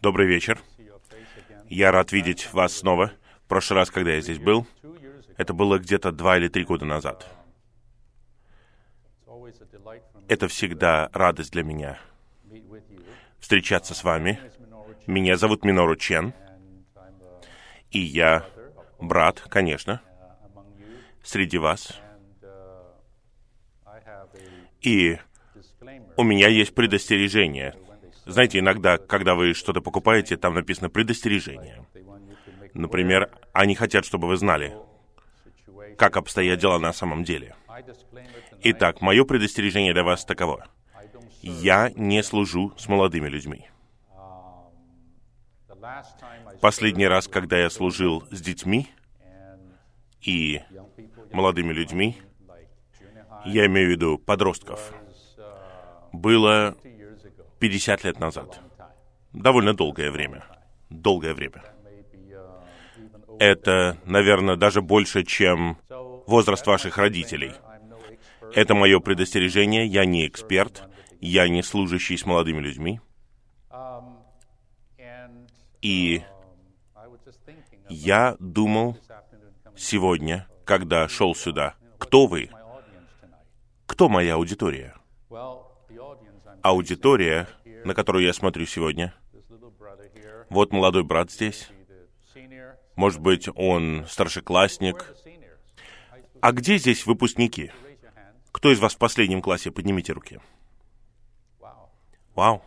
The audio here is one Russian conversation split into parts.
Добрый вечер. Я рад видеть вас снова. В прошлый раз, когда я здесь был, это было где-то два или три года назад. Это всегда радость для меня встречаться с вами. Меня зовут Минору Чен, и я брат, конечно, среди вас. И у меня есть предостережение. Знаете, иногда, когда вы что-то покупаете, там написано предостережение. Например, они хотят, чтобы вы знали, как обстоят дела на самом деле. Итак, мое предостережение для вас таково. Я не служу с молодыми людьми. Последний раз, когда я служил с детьми и молодыми людьми, я имею в виду подростков, было 50 лет назад. Довольно долгое время. Долгое время. Это, наверное, даже больше, чем возраст ваших родителей. Это мое предостережение. Я не эксперт. Я не служащий с молодыми людьми. И я думал сегодня, когда шел сюда, кто вы? Кто моя аудитория? Аудитория, на которую я смотрю сегодня. Вот молодой брат здесь. Может быть, он старшеклассник. А где здесь выпускники? Кто из вас в последнем классе? Поднимите руки. Вау.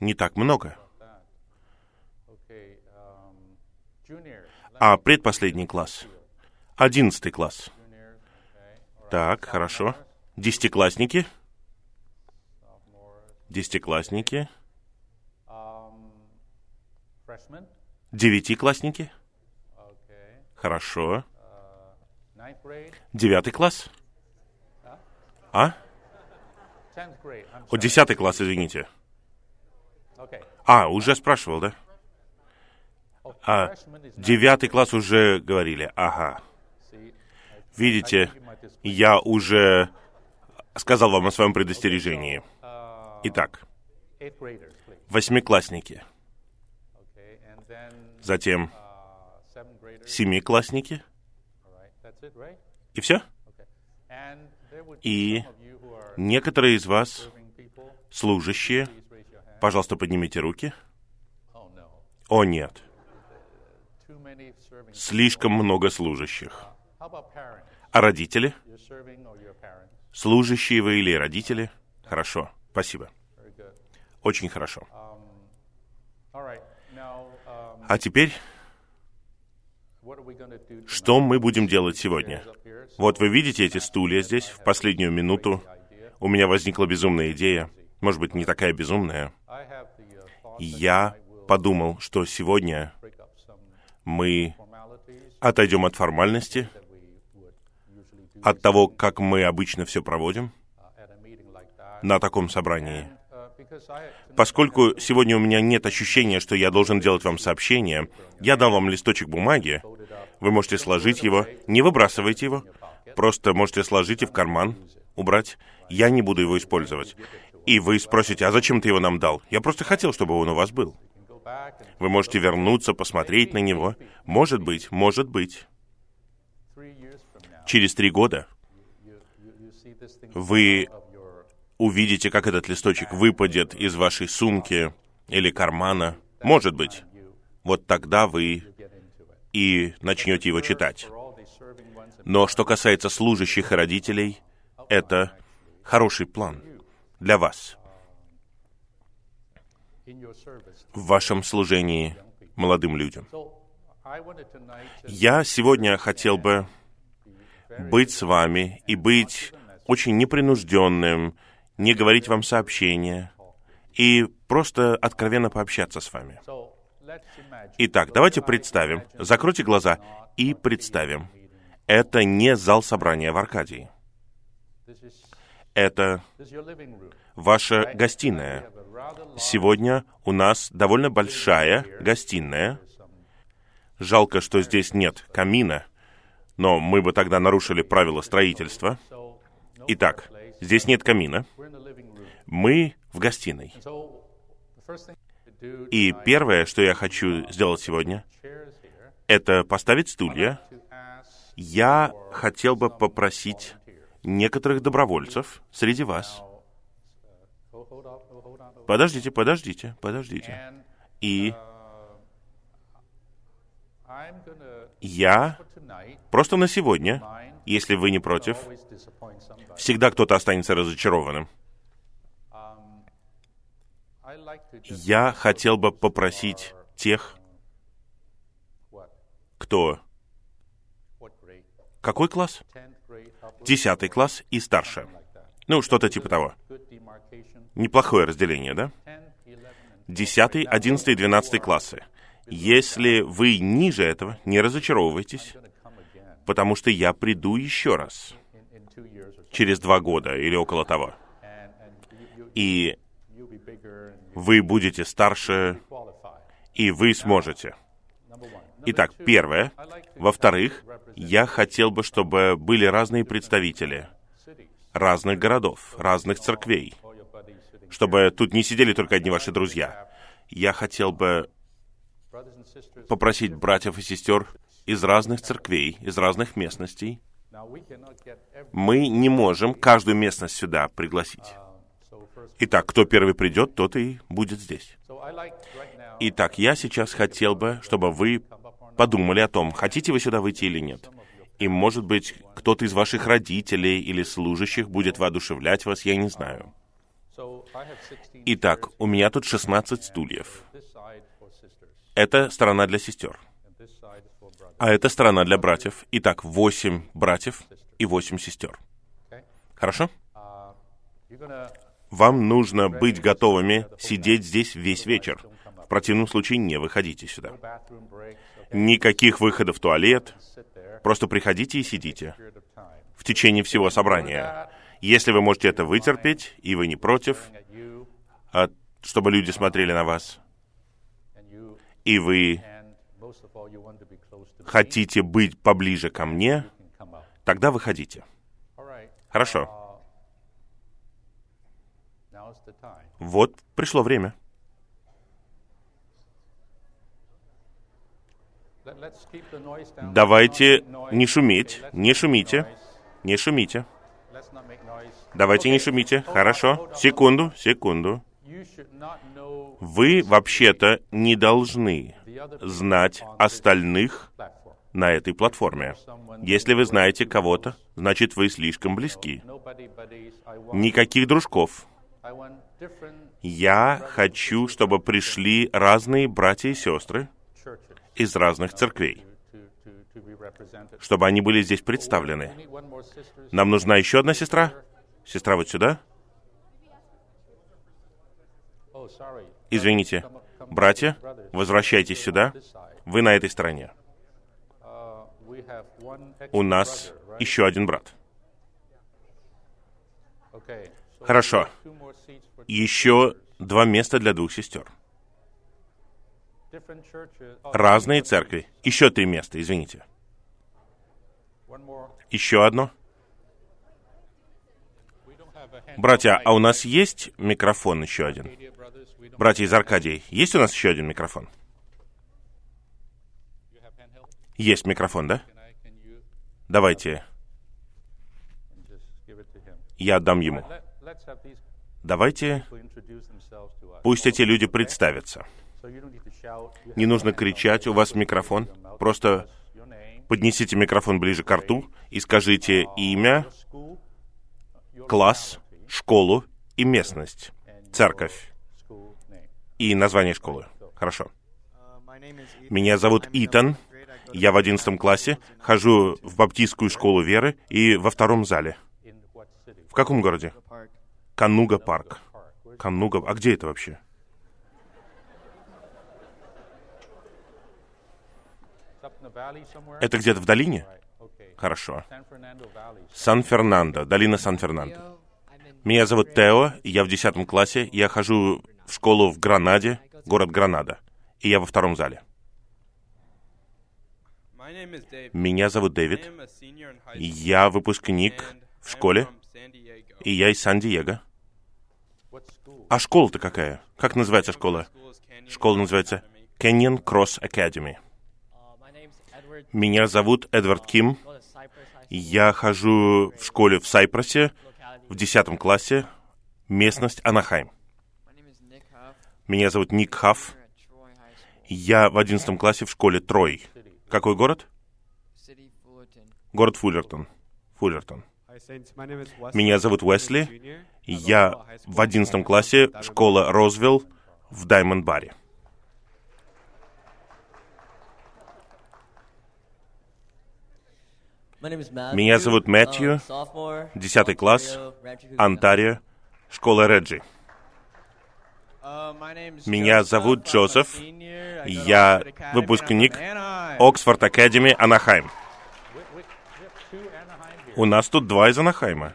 Не так много. А предпоследний класс? Одиннадцатый класс. Так, хорошо. Десятиклассники? Десятиклассники? Девятиклассники? Хорошо. Девятый класс? А? О, десятый класс, извините. А, уже спрашивал, да? А, девятый класс уже говорили. Ага. Видите, я уже сказал вам о своем предостережении. Итак, восьмиклассники. Затем семиклассники. И все? И некоторые из вас, служащие, пожалуйста, поднимите руки. О нет. Слишком много служащих. А родители? Служащие вы или родители? Хорошо, спасибо. Очень хорошо. А теперь, что мы будем делать сегодня? Вот вы видите эти стулья здесь, в последнюю минуту. У меня возникла безумная идея. Может быть, не такая безумная. Я подумал, что сегодня мы отойдем от формальности, от того, как мы обычно все проводим на таком собрании. Поскольку сегодня у меня нет ощущения, что я должен делать вам сообщение, я дал вам листочек бумаги, вы можете сложить его, не выбрасывайте его, просто можете сложить и в карман, убрать. Я не буду его использовать. И вы спросите, а зачем ты его нам дал? Я просто хотел, чтобы он у вас был. Вы можете вернуться, посмотреть на него. Может быть, может быть. Через три года вы увидите, как этот листочек выпадет из вашей сумки или кармана. Может быть. Вот тогда вы и начнете его читать. Но что касается служащих и родителей, это хороший план для вас в вашем служении молодым людям. Я сегодня хотел бы быть с вами и быть очень непринужденным, не говорить вам сообщения и просто откровенно пообщаться с вами. Итак, давайте представим, закройте глаза и представим. Это не зал собрания в Аркадии. Это ваша гостиная. Сегодня у нас довольно большая гостиная. Жалко, что здесь нет камина, но мы бы тогда нарушили правила строительства. Итак, здесь нет камина. Мы в гостиной. И первое, что я хочу сделать сегодня, это поставить стулья. Я хотел бы попросить некоторых добровольцев среди вас. Подождите, подождите, подождите. И я просто на сегодня, если вы не против, всегда кто-то останется разочарованным. Я хотел бы попросить тех, кто... Какой класс? Десятый класс и старше. Ну, что-то типа того. Неплохое разделение, да? Десятый, одиннадцатый двенадцатый классы. Если вы ниже этого, не разочаровывайтесь, потому что я приду еще раз через два года или около того. И вы будете старше, и вы сможете. Итак, первое. Во-вторых, я хотел бы, чтобы были разные представители разных городов, разных церквей, чтобы тут не сидели только одни ваши друзья. Я хотел бы попросить братьев и сестер из разных церквей, из разных местностей. Мы не можем каждую местность сюда пригласить. Итак, кто первый придет, тот и будет здесь. Итак, я сейчас хотел бы, чтобы вы подумали о том, хотите вы сюда выйти или нет. И, может быть, кто-то из ваших родителей или служащих будет воодушевлять вас, я не знаю. Итак, у меня тут 16 стульев. Это сторона для сестер. А это сторона для братьев. Итак, 8 братьев и 8 сестер. Хорошо? Вам нужно быть готовыми сидеть здесь весь вечер. В противном случае не выходите сюда. Никаких выходов в туалет. Просто приходите и сидите в течение всего собрания. Если вы можете это вытерпеть, и вы не против, а чтобы люди смотрели на вас, и вы хотите быть поближе ко мне, тогда выходите. Хорошо. Вот пришло время. Давайте не шуметь, не шумите, не шумите. Давайте не шумите. Хорошо. Секунду, секунду. Вы вообще-то не должны знать остальных на этой платформе. Если вы знаете кого-то, значит вы слишком близки. Никаких дружков. Я хочу, чтобы пришли разные братья и сестры из разных церквей, чтобы они были здесь представлены. Нам нужна еще одна сестра? Сестра вот сюда? Извините. Братья, возвращайтесь сюда. Вы на этой стороне. У нас еще один брат. Хорошо. Еще два места для двух сестер. Разные церкви. Еще три места, извините. Еще одно. Братья, а у нас есть микрофон еще один? Братья из Аркадии, есть у нас еще один микрофон? Есть микрофон, да? Давайте. Я отдам ему. Давайте, пусть эти люди представятся. Не нужно кричать, у вас микрофон. Просто поднесите микрофон ближе к рту и скажите имя, класс, школу и местность, церковь и название школы. Хорошо. Меня зовут Итан. Я в одиннадцатом классе, хожу в баптистскую школу веры и во втором зале. В каком городе? Кануга парк. Кануга... А где это вообще? Это где-то в долине? Хорошо. Сан-Фернандо, долина Сан-Фернандо. Меня зовут Тео, я в десятом классе, я хожу в школу в Гранаде, город Гранада, и я во втором зале. Меня зовут Дэвид, я выпускник в школе, и я из Сан-Диего. А школа-то какая? Как называется школа? Школа называется Canyon Cross Academy. Меня зовут Эдвард Ким. Я хожу в школе в Сайпросе в 10 классе, местность Анахайм. Меня зовут Ник Хафф. Я в 11 классе в школе Трой. Какой город? Город Фуллертон. Фуллертон. Меня зовут Уэсли. Я в 11 классе школа Розвилл в Даймонд-баре. Меня зовут Мэтью, 10 класс, Онтарио, школа Реджи. Меня зовут Джозеф, я выпускник Оксфорд Академи Анахайм. У нас тут два из Анахайма.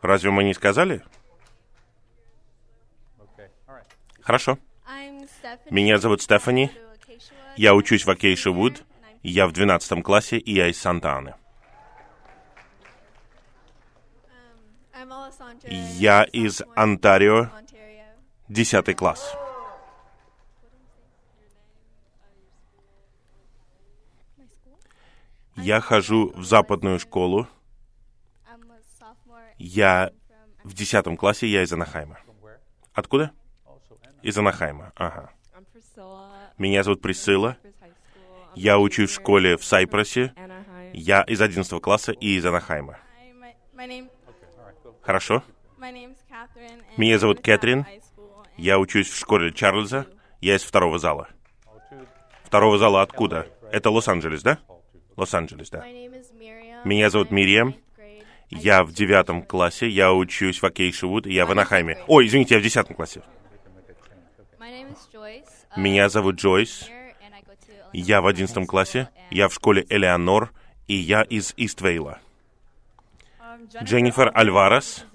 Разве мы не сказали? Хорошо. Меня зовут Стефани. Я учусь в Акейша Вуд. Я в 12 классе, и я из Санта-Аны. Я из Онтарио, 10 класс. Я хожу в западную школу. Я в 10 классе, я из Анахайма. Откуда? Из Анахайма, ага. Меня зовут Присцилла. Я учусь в школе в Сайпросе. Я из 11 класса и из Анахайма. Хорошо. Меня зовут Кэтрин. Я учусь в школе Чарльза. Я из второго зала. Второго зала откуда? Это Лос-Анджелес, да? Лос-Анджелес, да. Меня зовут Мириам. Я в девятом классе. Я учусь в Акейшевуд. Я в Анахайме. Ой, извините, я в десятом классе. Меня зовут Джойс. Я в одиннадцатом классе. Я в школе Элеонор. И я из Иствейла. Дженнифер Альварес,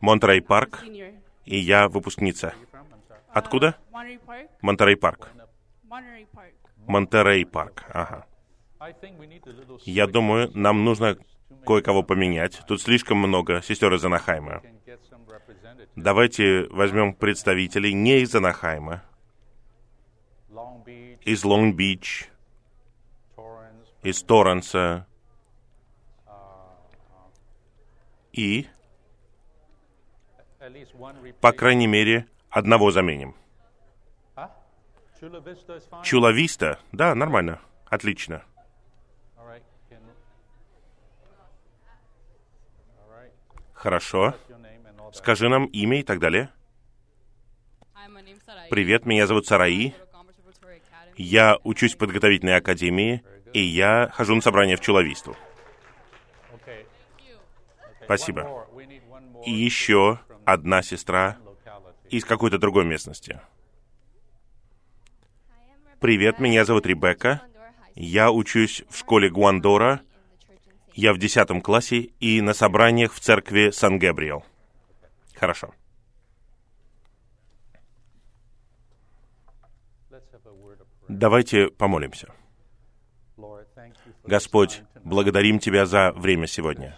Монтерей Парк, и я выпускница. Откуда? Монтерей Парк. Монтерей Парк, ага. Я думаю, нам нужно кое-кого поменять. Тут слишком много сестер из Анахайма. Давайте возьмем представителей не из Анахайма, из Лонг-Бич, из Торренса, и, по крайней мере, одного заменим. Чулависта? Да, нормально. Отлично. Хорошо. Скажи нам имя и так далее. Привет, меня зовут Сараи. Я учусь в подготовительной академии, и я хожу на собрание в Чулависту. Спасибо. И еще одна сестра из какой-то другой местности. Привет, меня зовут Ребекка. Я учусь в школе Гуандора. Я в десятом классе и на собраниях в церкви Сан-Габриэл. Хорошо. Давайте помолимся. Господь, благодарим Тебя за время сегодня.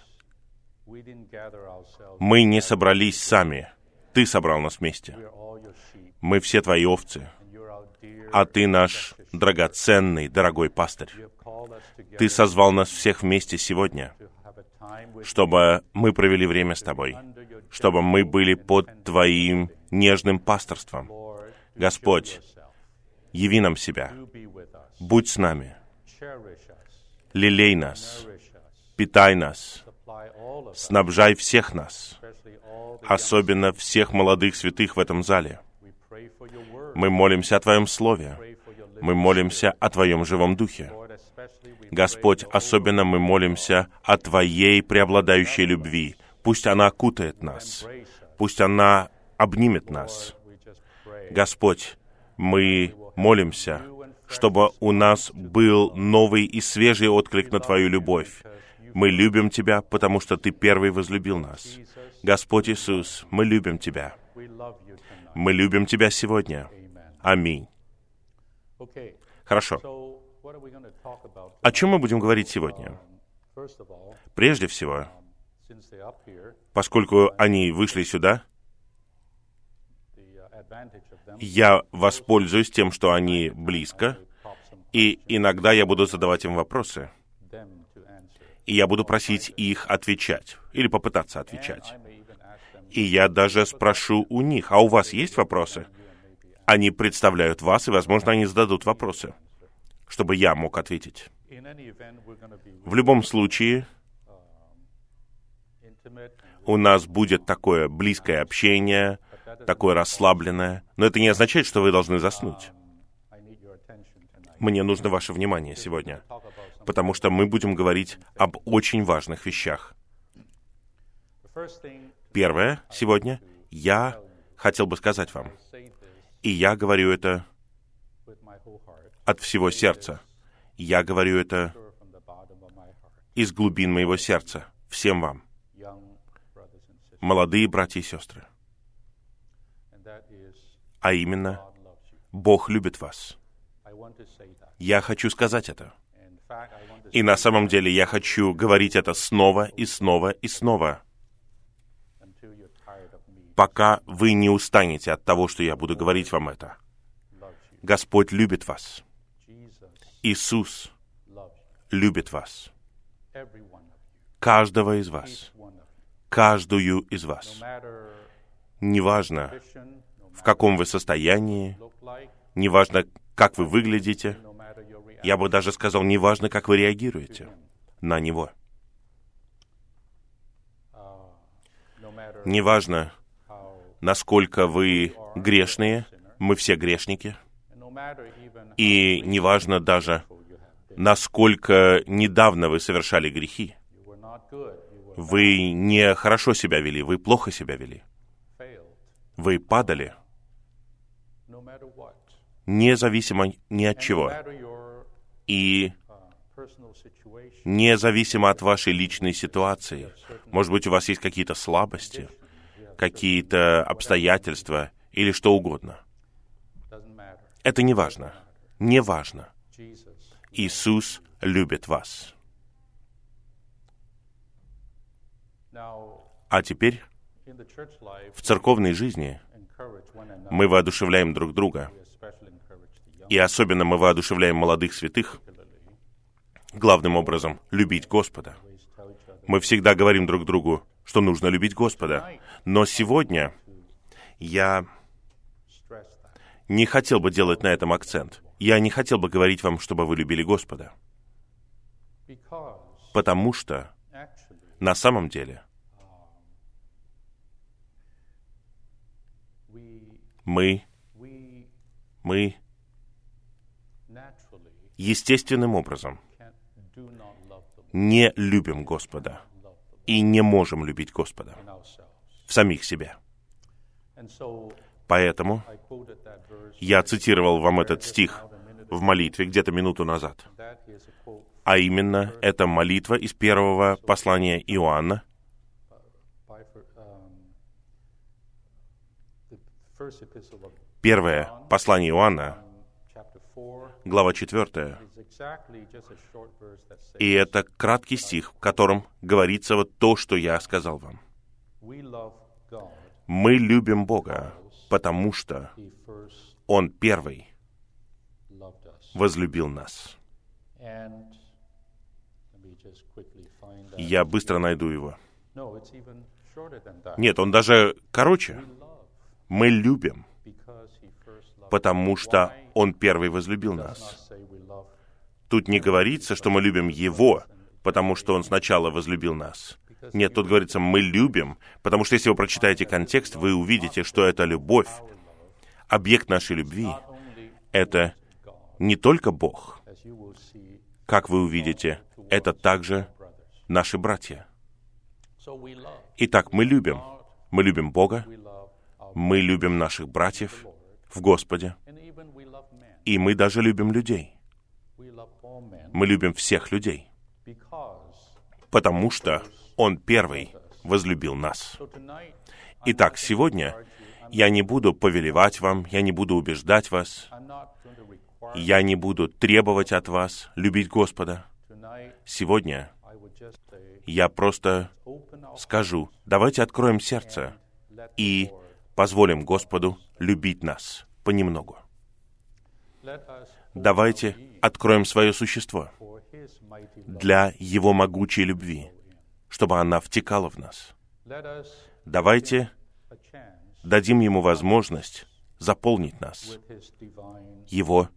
Мы не собрались сами. Ты собрал нас вместе. Мы все твои овцы. А ты наш драгоценный, дорогой пастырь. Ты созвал нас всех вместе сегодня, чтобы мы провели время с тобой, чтобы мы были под твоим нежным пасторством. Господь, яви нам себя. Будь с нами. Лелей нас. Питай нас снабжай всех нас, особенно всех молодых святых в этом зале. Мы молимся о Твоем Слове. Мы молимся о Твоем живом Духе. Господь, особенно мы молимся о Твоей преобладающей любви. Пусть она окутает нас. Пусть она обнимет нас. Господь, мы молимся, чтобы у нас был новый и свежий отклик на Твою любовь, мы любим Тебя, потому что Ты первый возлюбил нас. Господь Иисус, мы любим Тебя. Мы любим Тебя сегодня. Аминь. Хорошо. О чем мы будем говорить сегодня? Прежде всего, поскольку они вышли сюда, Я воспользуюсь тем, что они близко, и иногда я буду задавать им вопросы. И я буду просить их отвечать, или попытаться отвечать. И я даже спрошу у них, а у вас есть вопросы? Они представляют вас, и, возможно, они зададут вопросы, чтобы я мог ответить. В любом случае, у нас будет такое близкое общение, такое расслабленное, но это не означает, что вы должны заснуть. Мне нужно ваше внимание сегодня, потому что мы будем говорить об очень важных вещах. Первое сегодня я хотел бы сказать вам, и я говорю это от всего сердца. Я говорю это из глубин моего сердца, всем вам, молодые братья и сестры. А именно, Бог любит вас. Я хочу сказать это. И на самом деле я хочу говорить это снова и снова и снова, пока вы не устанете от того, что я буду говорить вам это. Господь любит вас. Иисус любит вас. Каждого из вас. Каждую из вас. Неважно, в каком вы состоянии, неважно, как вы выглядите, я бы даже сказал, неважно, как вы реагируете на Него. Неважно, насколько вы грешные, мы все грешники, и неважно даже, насколько недавно вы совершали грехи. Вы не хорошо себя вели, вы плохо себя вели. Вы падали, независимо ни от чего. И независимо от вашей личной ситуации. Может быть, у вас есть какие-то слабости, какие-то обстоятельства или что угодно. Это не важно. Не важно. Иисус любит вас. А теперь в церковной жизни мы воодушевляем друг друга, и особенно мы воодушевляем молодых святых, главным образом, любить Господа. Мы всегда говорим друг другу, что нужно любить Господа. Но сегодня я не хотел бы делать на этом акцент. Я не хотел бы говорить вам, чтобы вы любили Господа. Потому что на самом деле мы, мы естественным образом не любим Господа и не можем любить Господа в самих себе. Поэтому я цитировал вам этот стих в молитве где-то минуту назад. А именно, это молитва из первого послания Иоанна, Первое послание Иоанна, глава 4. И это краткий стих, в котором говорится вот то, что я сказал вам. Мы любим Бога, потому что Он первый возлюбил нас. Я быстро найду его. Нет, он даже короче. Мы любим, потому что Он первый возлюбил нас. Тут не говорится, что мы любим Его, потому что Он сначала возлюбил нас. Нет, тут говорится, мы любим, потому что если вы прочитаете контекст, вы увидите, что это любовь. Объект нашей любви — это не только Бог. Как вы увидите, это также наши братья. Итак, мы любим. Мы любим Бога, мы любим наших братьев в Господе, и мы даже любим людей. Мы любим всех людей, потому что Он первый возлюбил нас. Итак, сегодня я не буду повелевать вам, я не буду убеждать вас, я не буду требовать от вас любить Господа. Сегодня я просто скажу, давайте откроем сердце и позволим Господу любить нас понемногу. Давайте откроем свое существо для Его могучей любви, чтобы она втекала в нас. Давайте дадим Ему возможность заполнить нас Его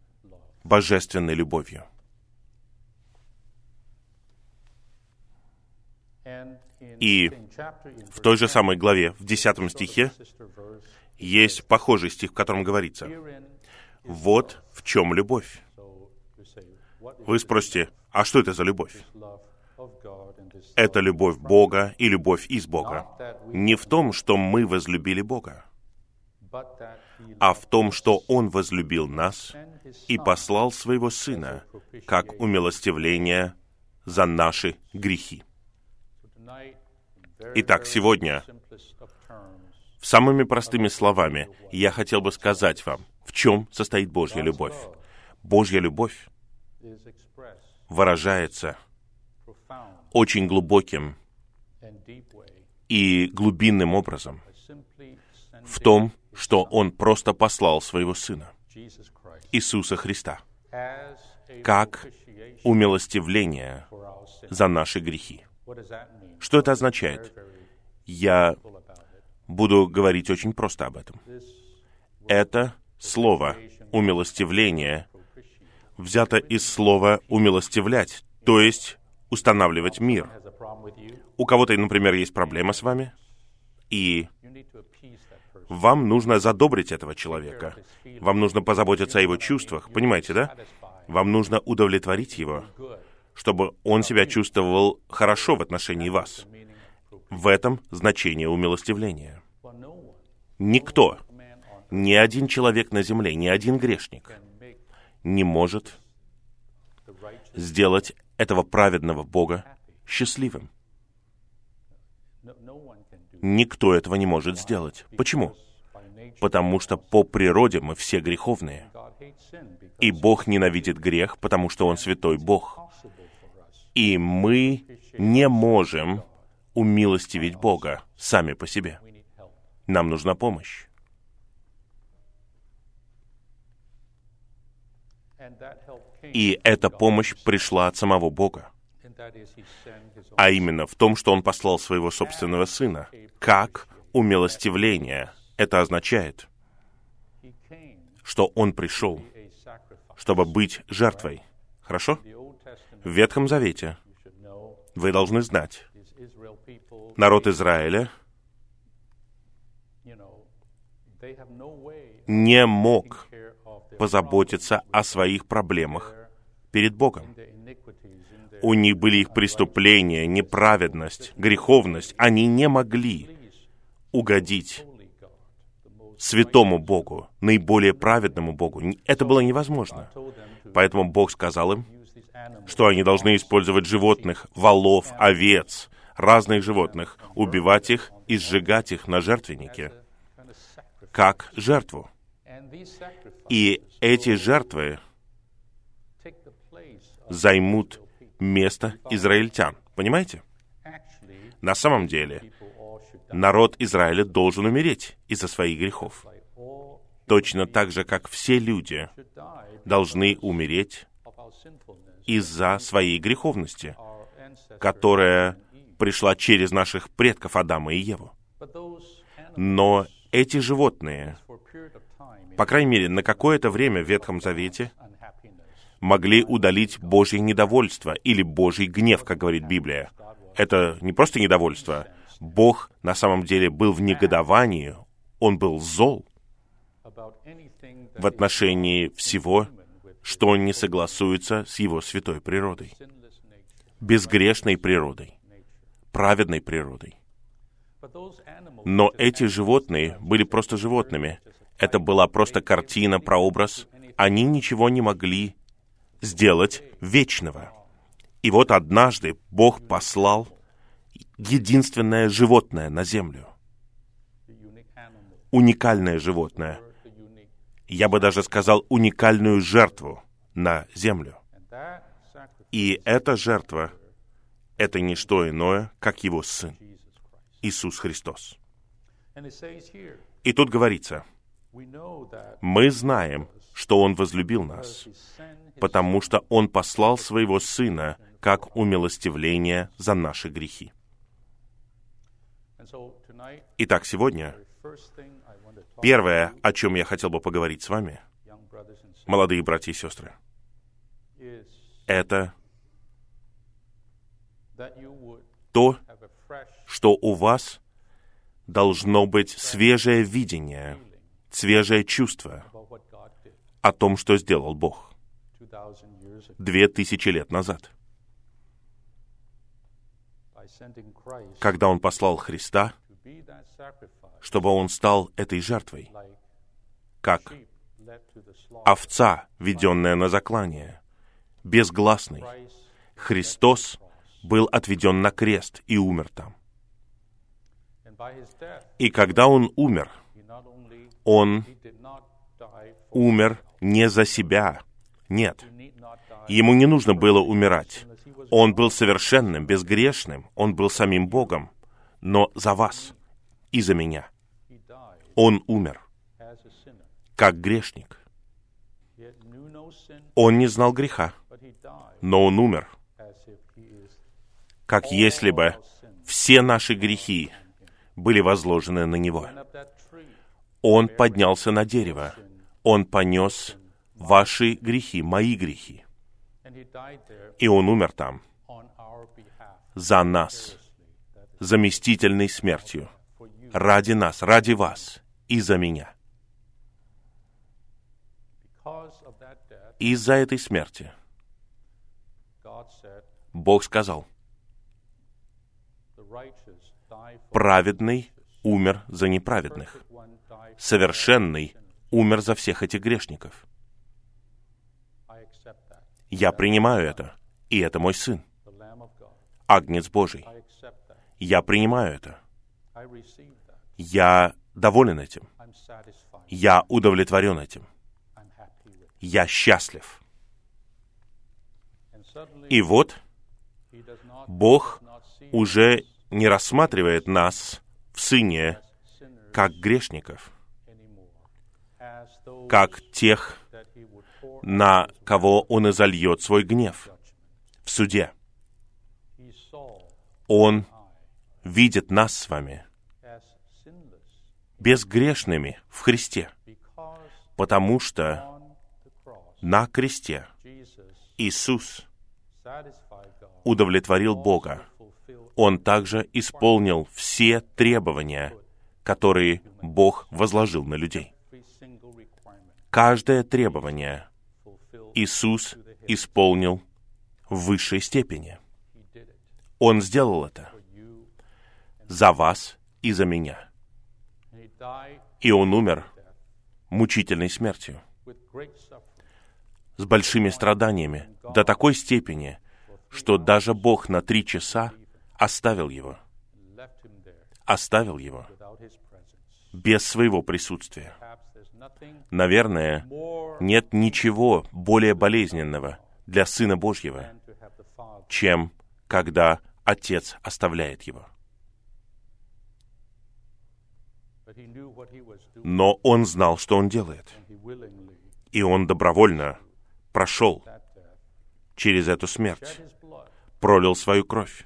божественной любовью. И в той же самой главе, в 10 стихе, есть похожий стих, в котором говорится, «Вот в чем любовь». Вы спросите, а что это за любовь? Это любовь Бога и любовь из Бога. Не в том, что мы возлюбили Бога, а в том, что Он возлюбил нас и послал Своего Сына как умилостивление за наши грехи. Итак, сегодня, самыми простыми словами, я хотел бы сказать вам, в чем состоит Божья любовь. Божья любовь выражается очень глубоким и глубинным образом в том, что Он просто послал Своего Сына, Иисуса Христа, как умилостивление за наши грехи. Что это означает? Я буду говорить очень просто об этом. Это слово «умилостивление» взято из слова «умилостивлять», то есть устанавливать мир. У кого-то, например, есть проблема с вами, и вам нужно задобрить этого человека. Вам нужно позаботиться о его чувствах. Понимаете, да? Вам нужно удовлетворить его, чтобы он себя чувствовал хорошо в отношении вас. В этом значение умилостивления. Никто, ни один человек на земле, ни один грешник не может сделать этого праведного Бога счастливым. Никто этого не может сделать. Почему? Потому что по природе мы все греховные. И Бог ненавидит грех, потому что Он святой Бог. И мы не можем умилостивить Бога сами по себе. Нам нужна помощь. И эта помощь пришла от самого Бога. А именно в том, что Он послал Своего собственного Сына. Как умилостивление. Это означает, что Он пришел, чтобы быть жертвой. Хорошо? В Ветхом Завете вы должны знать, народ Израиля не мог позаботиться о своих проблемах перед Богом. У них были их преступления, неправедность, греховность. Они не могли угодить святому Богу, наиболее праведному Богу. Это было невозможно. Поэтому Бог сказал им, что они должны использовать животных, волов, овец, разных животных, убивать их и сжигать их на жертвеннике, как жертву. И эти жертвы займут место израильтян. Понимаете? На самом деле, народ Израиля должен умереть из-за своих грехов. Точно так же, как все люди должны умереть из-за своей греховности, которая пришла через наших предков Адама и Еву. Но эти животные, по крайней мере, на какое-то время в Ветхом Завете могли удалить Божье недовольство или Божий гнев, как говорит Библия. Это не просто недовольство. Бог на самом деле был в негодовании, Он был зол в отношении всего, что не согласуется с Его святой природой, безгрешной природой, праведной природой. Но эти животные были просто животными. Это была просто картина, прообраз. Они ничего не могли сделать вечного. И вот однажды Бог послал единственное животное на землю. Уникальное животное. Я бы даже сказал уникальную жертву на землю. И эта жертва — это не что иное, как его Сын, Иисус Христос. И тут говорится, Мы знаем, что Он возлюбил нас, потому что Он послал Своего Сына как умилостивление за наши грехи. Итак, сегодня первое, о чем я хотел бы поговорить с вами, молодые братья и сестры, это то, что у вас должно быть свежее видение, свежее чувство о том, что сделал Бог две тысячи лет назад. Когда Он послал Христа, чтобы Он стал этой жертвой, как овца, веденная на заклание, безгласный. Христос был отведен на крест и умер там. И когда Он умер, Он умер не за себя. Нет. Ему не нужно было умирать. Он был совершенным, безгрешным. Он был самим Богом. Но за вас и за меня. Он умер как грешник. Он не знал греха, но он умер, как если бы все наши грехи были возложены на него. Он поднялся на дерево. Он понес ваши грехи, мои грехи. И он умер там за нас, заместительной смертью, ради нас, ради вас и за меня. Из-за этой смерти Бог сказал, праведный умер за неправедных, совершенный умер за всех этих грешников. Я принимаю это, и это мой сын, Агнец Божий. Я принимаю это. Я доволен этим. Я удовлетворен этим. Я счастлив. И вот Бог уже не рассматривает нас в Сыне как грешников, как тех, на кого Он изольет свой гнев в суде. Он видит нас с вами безгрешными в Христе, потому что на кресте Иисус удовлетворил Бога. Он также исполнил все требования, которые Бог возложил на людей. Каждое требование Иисус исполнил в высшей степени. Он сделал это за вас и за меня. И Он умер мучительной смертью, с большими страданиями, до такой степени, что даже Бог на три часа оставил его. Оставил его без своего присутствия. Наверное, нет ничего более болезненного для Сына Божьего, чем когда Отец оставляет его. Но он знал, что он делает. И он добровольно прошел через эту смерть, пролил свою кровь.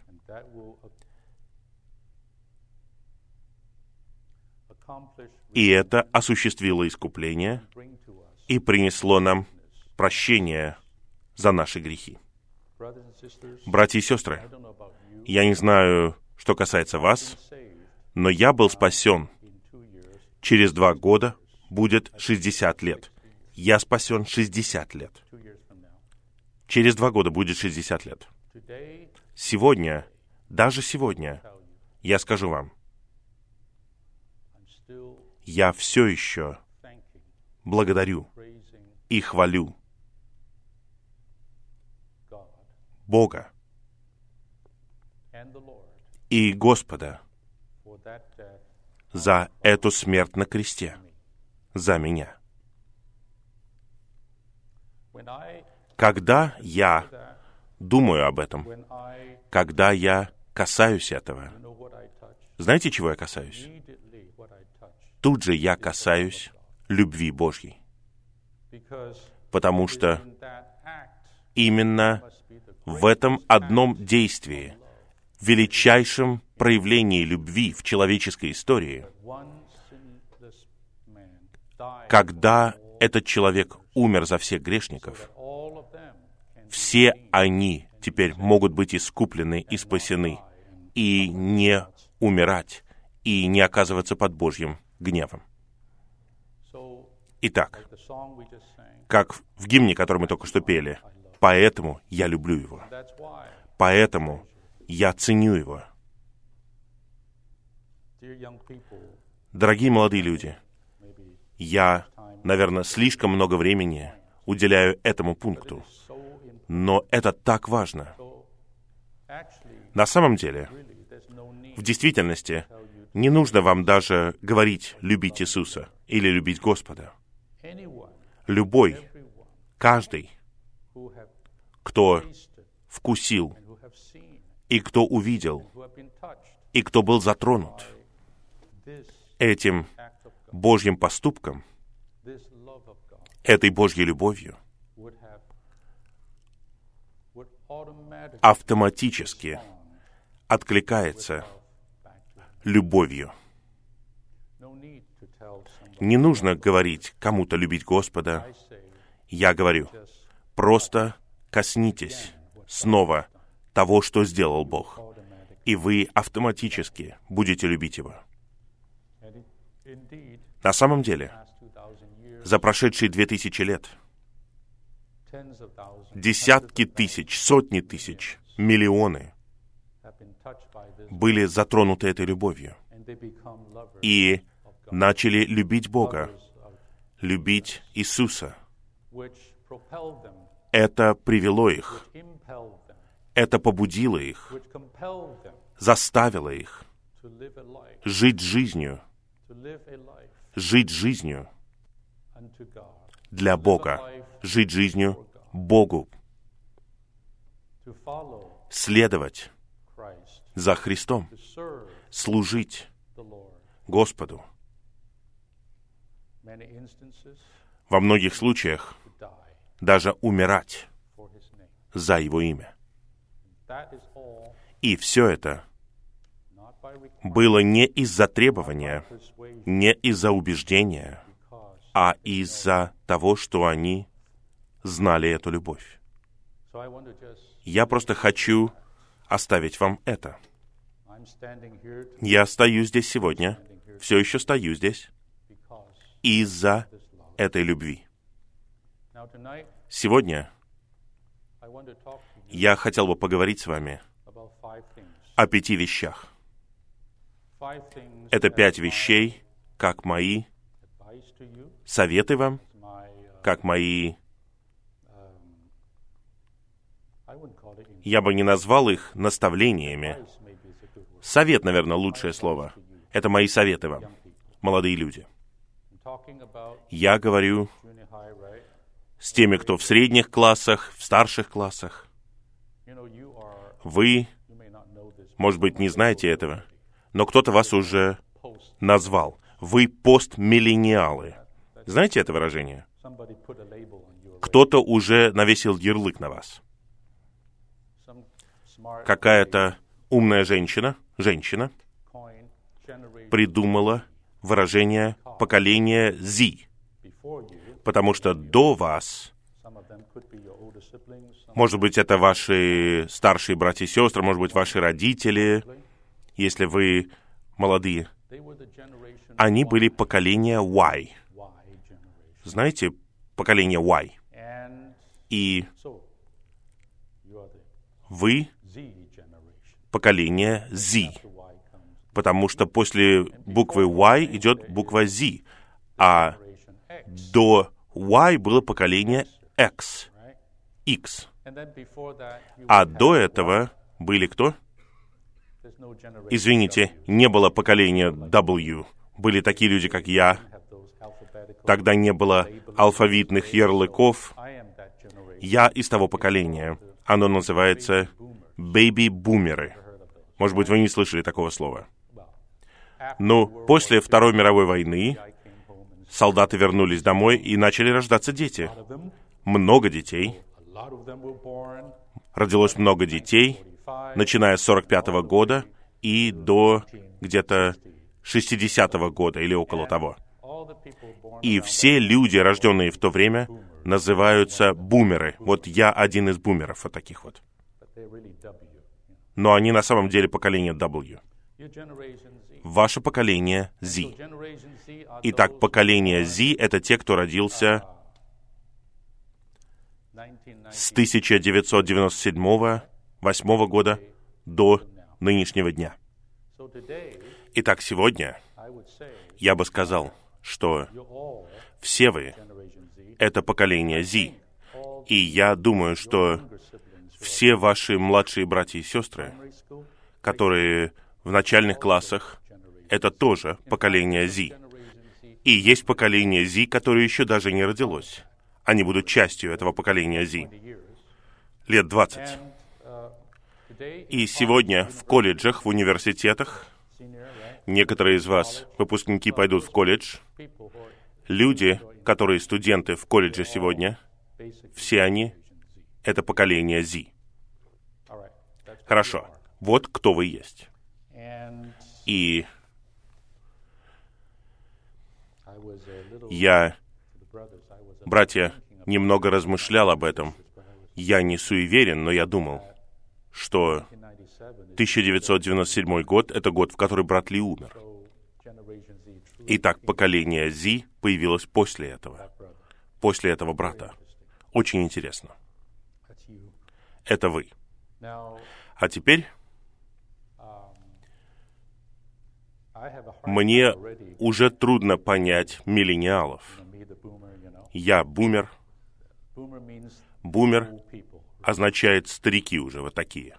И это осуществило искупление и принесло нам прощение за наши грехи. Братья и сестры, я не знаю, что касается вас, но я был спасен. Через два года будет 60 лет. Я спасен 60 лет. Через два года будет 60 лет. Сегодня, даже сегодня, я скажу вам, я все еще благодарю и хвалю Бога и Господа за эту смерть на кресте, за меня. Когда я думаю об этом, когда я касаюсь этого, знаете, чего я касаюсь? Тут же я касаюсь любви Божьей. Потому что именно в этом одном действии, величайшем проявлении любви в человеческой истории, когда этот человек умер за всех грешников, все они теперь могут быть искуплены и спасены, и не умирать, и не оказываться под Божьим гневом. Итак, как в гимне, который мы только что пели, «Поэтому я люблю его». Поэтому я ценю его. Дорогие молодые люди, я, наверное, слишком много времени уделяю этому пункту, но это так важно. На самом деле, в действительности, не нужно вам даже говорить «любить Иисуса» или «любить Господа». Любой, каждый, кто вкусил и кто увидел, и кто был затронут этим Божьим поступком, этой Божьей любовью, автоматически откликается любовью. Не нужно говорить кому-то любить Господа. Я говорю, просто коснитесь снова того, что сделал Бог, и вы автоматически будете любить Его. На самом деле, за прошедшие две тысячи лет десятки тысяч, сотни тысяч, миллионы были затронуты этой любовью и начали любить Бога, любить Иисуса. Это привело их, это побудило их, заставило их жить жизнью, жить жизнью для Бога, жить жизнью Богу, следовать за Христом, служить Господу. Во многих случаях даже умирать за Его имя. И все это было не из-за требования, не из-за убеждения, а из-за того, что они знали эту любовь. Я просто хочу оставить вам это. Я стою здесь сегодня, все еще стою здесь, из-за этой любви. Сегодня я хотел бы поговорить с вами о пяти вещах. Это пять вещей, как мои советы вам, как мои... Я бы не назвал их наставлениями. Совет, наверное, лучшее слово. Это мои советы вам, молодые люди. Я говорю с теми, кто в средних классах, в старших классах. Вы, может быть, не знаете этого, но кто-то вас уже назвал. Вы постмиллениалы. Знаете это выражение? Кто-то уже навесил ярлык на вас. Какая-то умная женщина, женщина, придумала выражение поколения Z, потому что до вас, может быть, это ваши старшие братья и сестры, может быть, ваши родители, если вы молодые, они были поколение Y. Знаете, поколение Y. И вы поколение Z, потому что после буквы Y идет буква Z, а до Y было поколение X, X. А до этого были кто? Извините, не было поколения W. Были такие люди, как я. Тогда не было алфавитных ярлыков. Я из того поколения. Оно называется бэйби-бумеры. Может быть, вы не слышали такого слова. Но после Второй мировой войны солдаты вернулись домой и начали рождаться дети. Много детей. Родилось много детей, начиная с 45 -го года и до где-то 60-го года или около того. И все люди, рожденные в то время, называются бумеры. Вот я один из бумеров, вот таких вот. Но они на самом деле поколение W. Ваше поколение Z. Итак, поколение Z — это те, кто родился с 1997-8 года до нынешнего дня. Итак, сегодня я бы сказал, что все вы — это поколение Z. И я думаю, что все ваши младшие братья и сестры, которые в начальных классах, это тоже поколение Z. И есть поколение Z, которое еще даже не родилось. Они будут частью этого поколения Z. Лет 20. И сегодня в колледжах, в университетах, некоторые из вас, выпускники, пойдут в колледж. Люди, которые студенты в колледже сегодня, все они — это поколение Z. Хорошо. Вот кто вы есть. И я, братья, немного размышлял об этом. Я не суеверен, но я думал, что 1997 год — это год, в который брат Ли умер. Итак, поколение Зи появилось после этого. После этого брата. Очень интересно. Это вы. А теперь мне уже трудно понять миллениалов. Я бумер. Бумер означает старики уже, вот такие,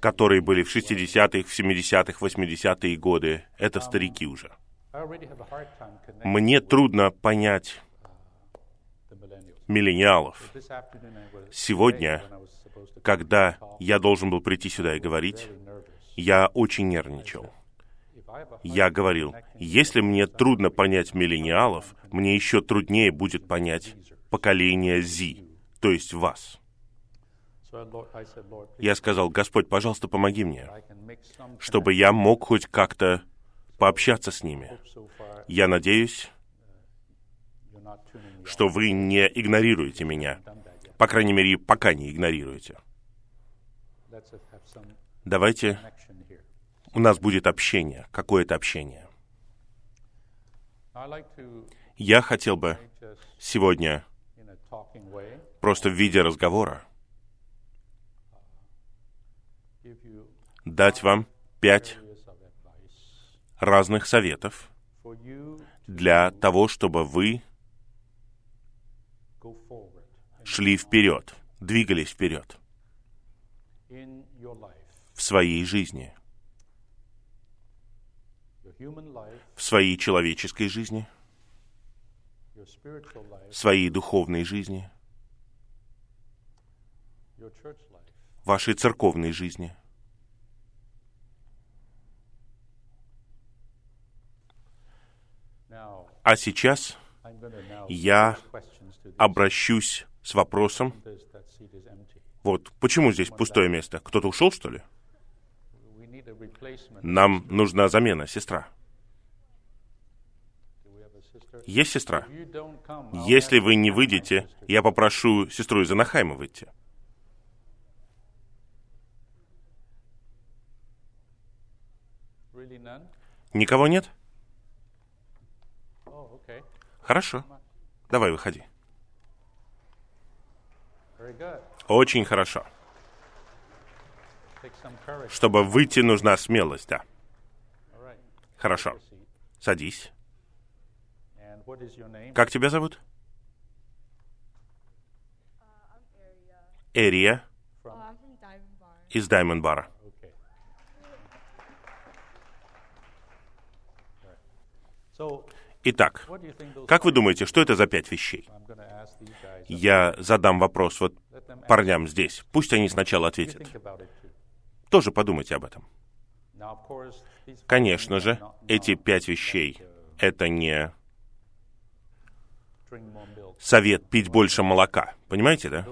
которые были в 60-х, в 70-х, 80-е годы. Это старики уже. Мне трудно понять миллениалов. Сегодня, когда я должен был прийти сюда и говорить, я очень нервничал. Я говорил, если мне трудно понять миллениалов, мне еще труднее будет понять поколение Z, то есть вас. Я сказал, Господь, пожалуйста, помоги мне, чтобы я мог хоть как-то пообщаться с ними. Я надеюсь, что вы не игнорируете меня. По крайней мере, пока не игнорируете. Давайте у нас будет общение, какое-то общение. Я хотел бы сегодня просто в виде разговора дать вам пять разных советов для того, чтобы вы шли вперед, двигались вперед в своей жизни, в своей человеческой жизни, в своей духовной жизни, в вашей церковной жизни. А сейчас я обращусь с вопросом, вот почему здесь пустое место? Кто-то ушел, что ли? Нам нужна замена, сестра. Есть сестра? Если вы не выйдете, я попрошу сестру из Анахайма выйти. Никого нет? Хорошо. Давай, выходи. Очень хорошо. Чтобы выйти, нужна смелость, да. Хорошо. Садись. Как тебя зовут? Эрия из Даймонд Бара. Итак, как вы думаете, что это за пять вещей? Я задам вопрос вот парням здесь. Пусть они сначала ответят. Тоже подумайте об этом. Конечно же, эти пять вещей — это не совет пить больше молока. Понимаете, да?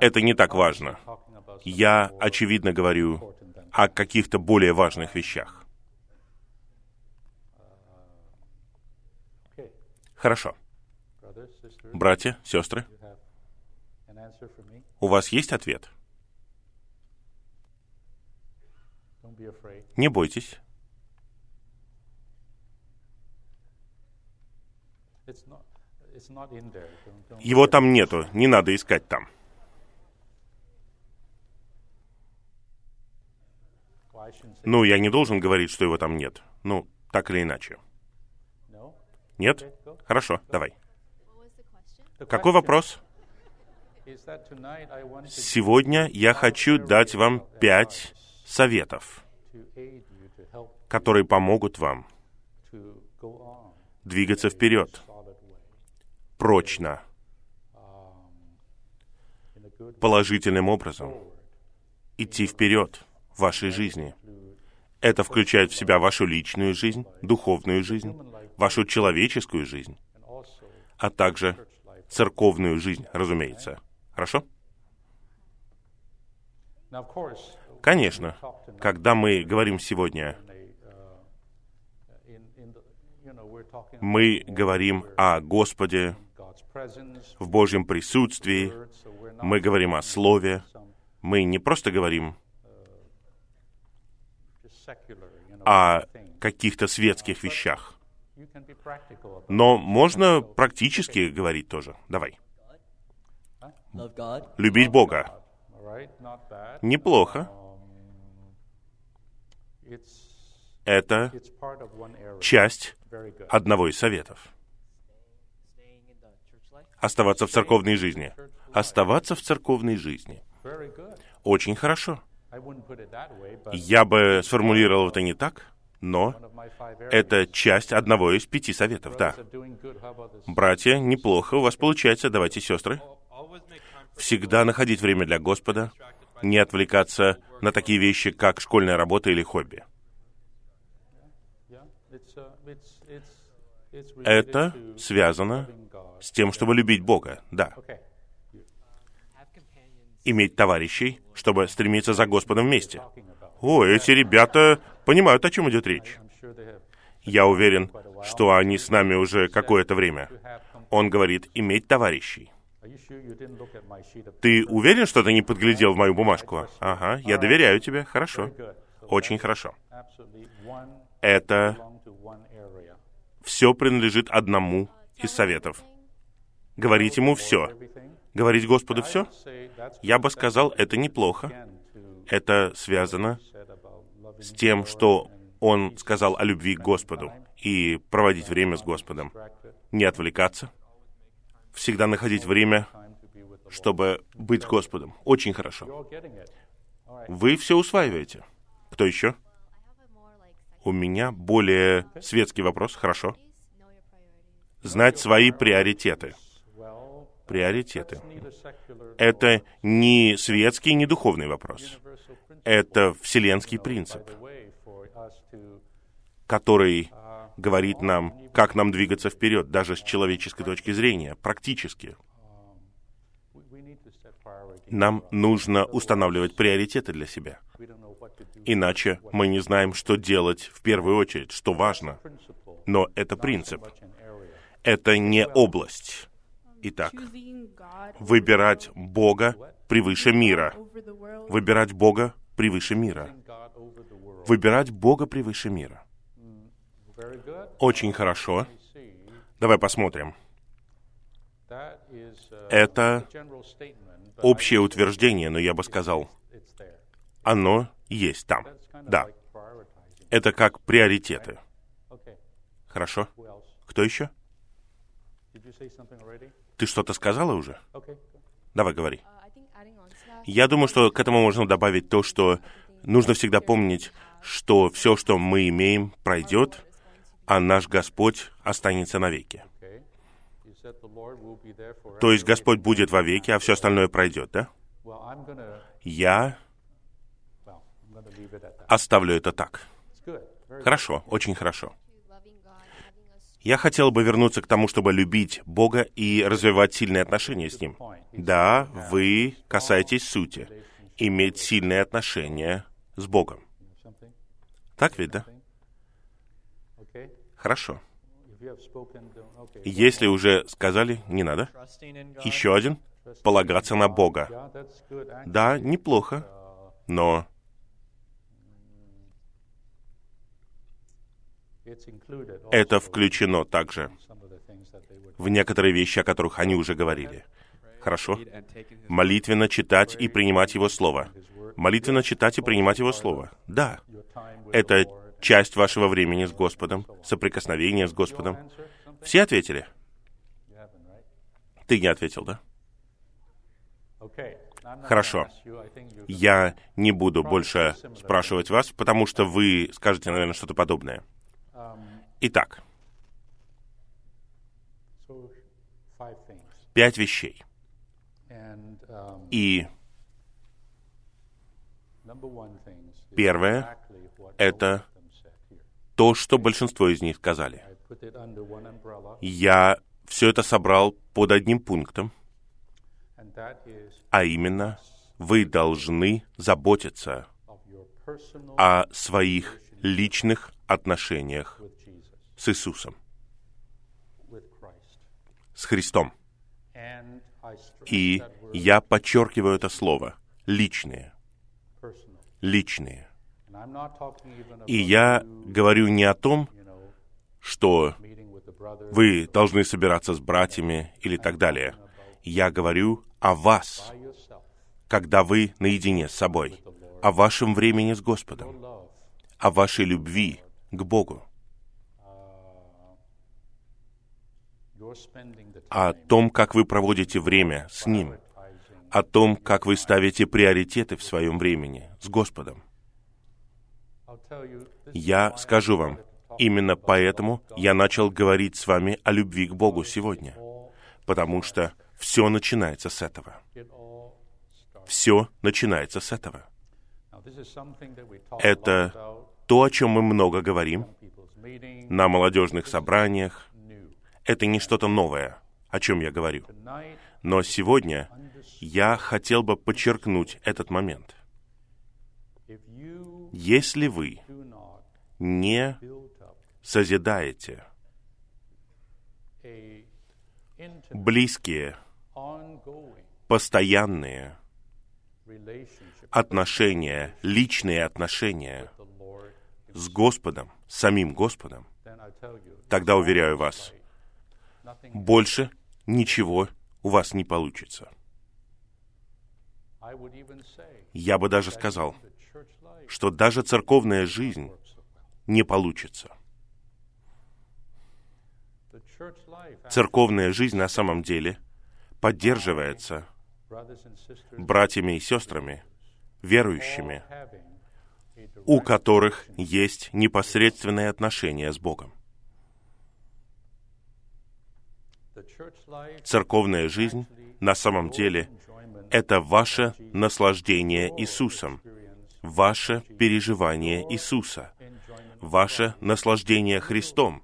Это не так важно. Я, очевидно, говорю о каких-то более важных вещах. Хорошо. Братья, сестры, у вас есть ответ? Не бойтесь. Его там нету, не надо искать там. Ну, я не должен говорить, что его там нет. Ну, так или иначе. Нет? Хорошо, давай. Какой вопрос? Сегодня я хочу дать вам пять советов, которые помогут вам двигаться вперед, прочно, положительным образом, идти вперед в вашей жизни. Это включает в себя вашу личную жизнь, духовную жизнь, вашу человеческую жизнь, а также церковную жизнь, разумеется. Хорошо? Конечно, когда мы говорим сегодня, мы говорим о Господе в Божьем присутствии, мы говорим о Слове, мы не просто говорим о каких-то светских вещах. Но можно практически говорить тоже. Давай. Любить Бога. Неплохо. Это часть одного из советов. Оставаться в церковной жизни. Оставаться в церковной жизни. Очень хорошо. Я бы сформулировал это не так, но это часть одного из пяти советов, да. Братья, неплохо у вас получается, давайте, сестры. Всегда находить время для Господа, не отвлекаться на такие вещи, как школьная работа или хобби. Это связано с тем, чтобы любить Бога, да. Иметь товарищей, чтобы стремиться за Господом вместе. О, эти ребята понимают, о чем идет речь. Я уверен, что они с нами уже какое-то время. Он говорит, иметь товарищей. Ты уверен, что ты не подглядел в мою бумажку? Ага, я доверяю тебе. Хорошо. Очень хорошо. Это все принадлежит одному из советов. Говорить ему все. Говорить Господу все? Я бы сказал, это неплохо. Это связано с тем, что он сказал о любви к Господу и проводить время с Господом. Не отвлекаться. Всегда находить время, чтобы быть Господом. Очень хорошо. Вы все усваиваете. Кто еще? У меня более светский вопрос. Хорошо. Знать свои приоритеты. Приоритеты. Это не светский, не духовный вопрос. Это вселенский принцип который говорит нам, как нам двигаться вперед, даже с человеческой точки зрения, практически. Нам нужно устанавливать приоритеты для себя. Иначе мы не знаем, что делать в первую очередь, что важно. Но это принцип. Это не область. Итак, выбирать Бога превыше мира. Выбирать Бога превыше мира. Выбирать Бога превыше мира. Очень хорошо. Давай посмотрим. Это общее утверждение, но я бы сказал, оно есть там. Да. Это как приоритеты. Хорошо. Кто еще? Ты что-то сказала уже? Давай, говори. Я думаю, что к этому можно добавить то, что нужно всегда помнить, что все, что мы имеем, пройдет, а наш Господь останется навеки. То есть Господь будет вовеки, а все остальное пройдет, да? Я оставлю это так. Хорошо, очень хорошо. Я хотел бы вернуться к тому, чтобы любить Бога и развивать сильные отношения с Ним. Да, вы касаетесь сути. Иметь сильные отношения с Богом. Так ведь, да? Хорошо. Если уже сказали, не надо. Еще один. Полагаться на Бога. Да, неплохо. Но это включено также в некоторые вещи, о которых они уже говорили. Хорошо? Молитвенно читать и принимать Его Слово. Молитвенно читать и принимать Его Слово. Да, это часть вашего времени с Господом, соприкосновение с Господом. Все ответили? Ты не ответил, да? Хорошо. Я не буду больше спрашивать вас, потому что вы скажете, наверное, что-то подобное. Итак, пять вещей. И Первое это то, что большинство из них сказали. Я все это собрал под одним пунктом, а именно, вы должны заботиться о своих личных отношениях с Иисусом, с Христом. И я подчеркиваю это слово «личные». «личные». И я говорю не о том, что вы должны собираться с братьями или так далее. Я говорю о вас, когда вы наедине с собой, о вашем времени с Господом, о вашей любви к Богу, о том, как вы проводите время с Ним, о том, как вы ставите приоритеты в своем времени с Господом. Я скажу вам, именно поэтому я начал говорить с вами о любви к Богу сегодня, потому что все начинается с этого. Все начинается с этого. Это то, о чем мы много говорим на молодежных собраниях. Это не что-то новое, о чем я говорю. Но сегодня я хотел бы подчеркнуть этот момент. Если вы не созидаете близкие, постоянные отношения, личные отношения с Господом, самим Господом, тогда, уверяю вас. Больше ничего у вас не получится. Я бы даже сказал, что даже церковная жизнь не получится. Церковная жизнь на самом деле поддерживается братьями и сестрами, верующими, у которых есть непосредственные отношения с Богом. Церковная жизнь на самом деле это ваше наслаждение Иисусом, ваше переживание Иисуса, ваше наслаждение Христом,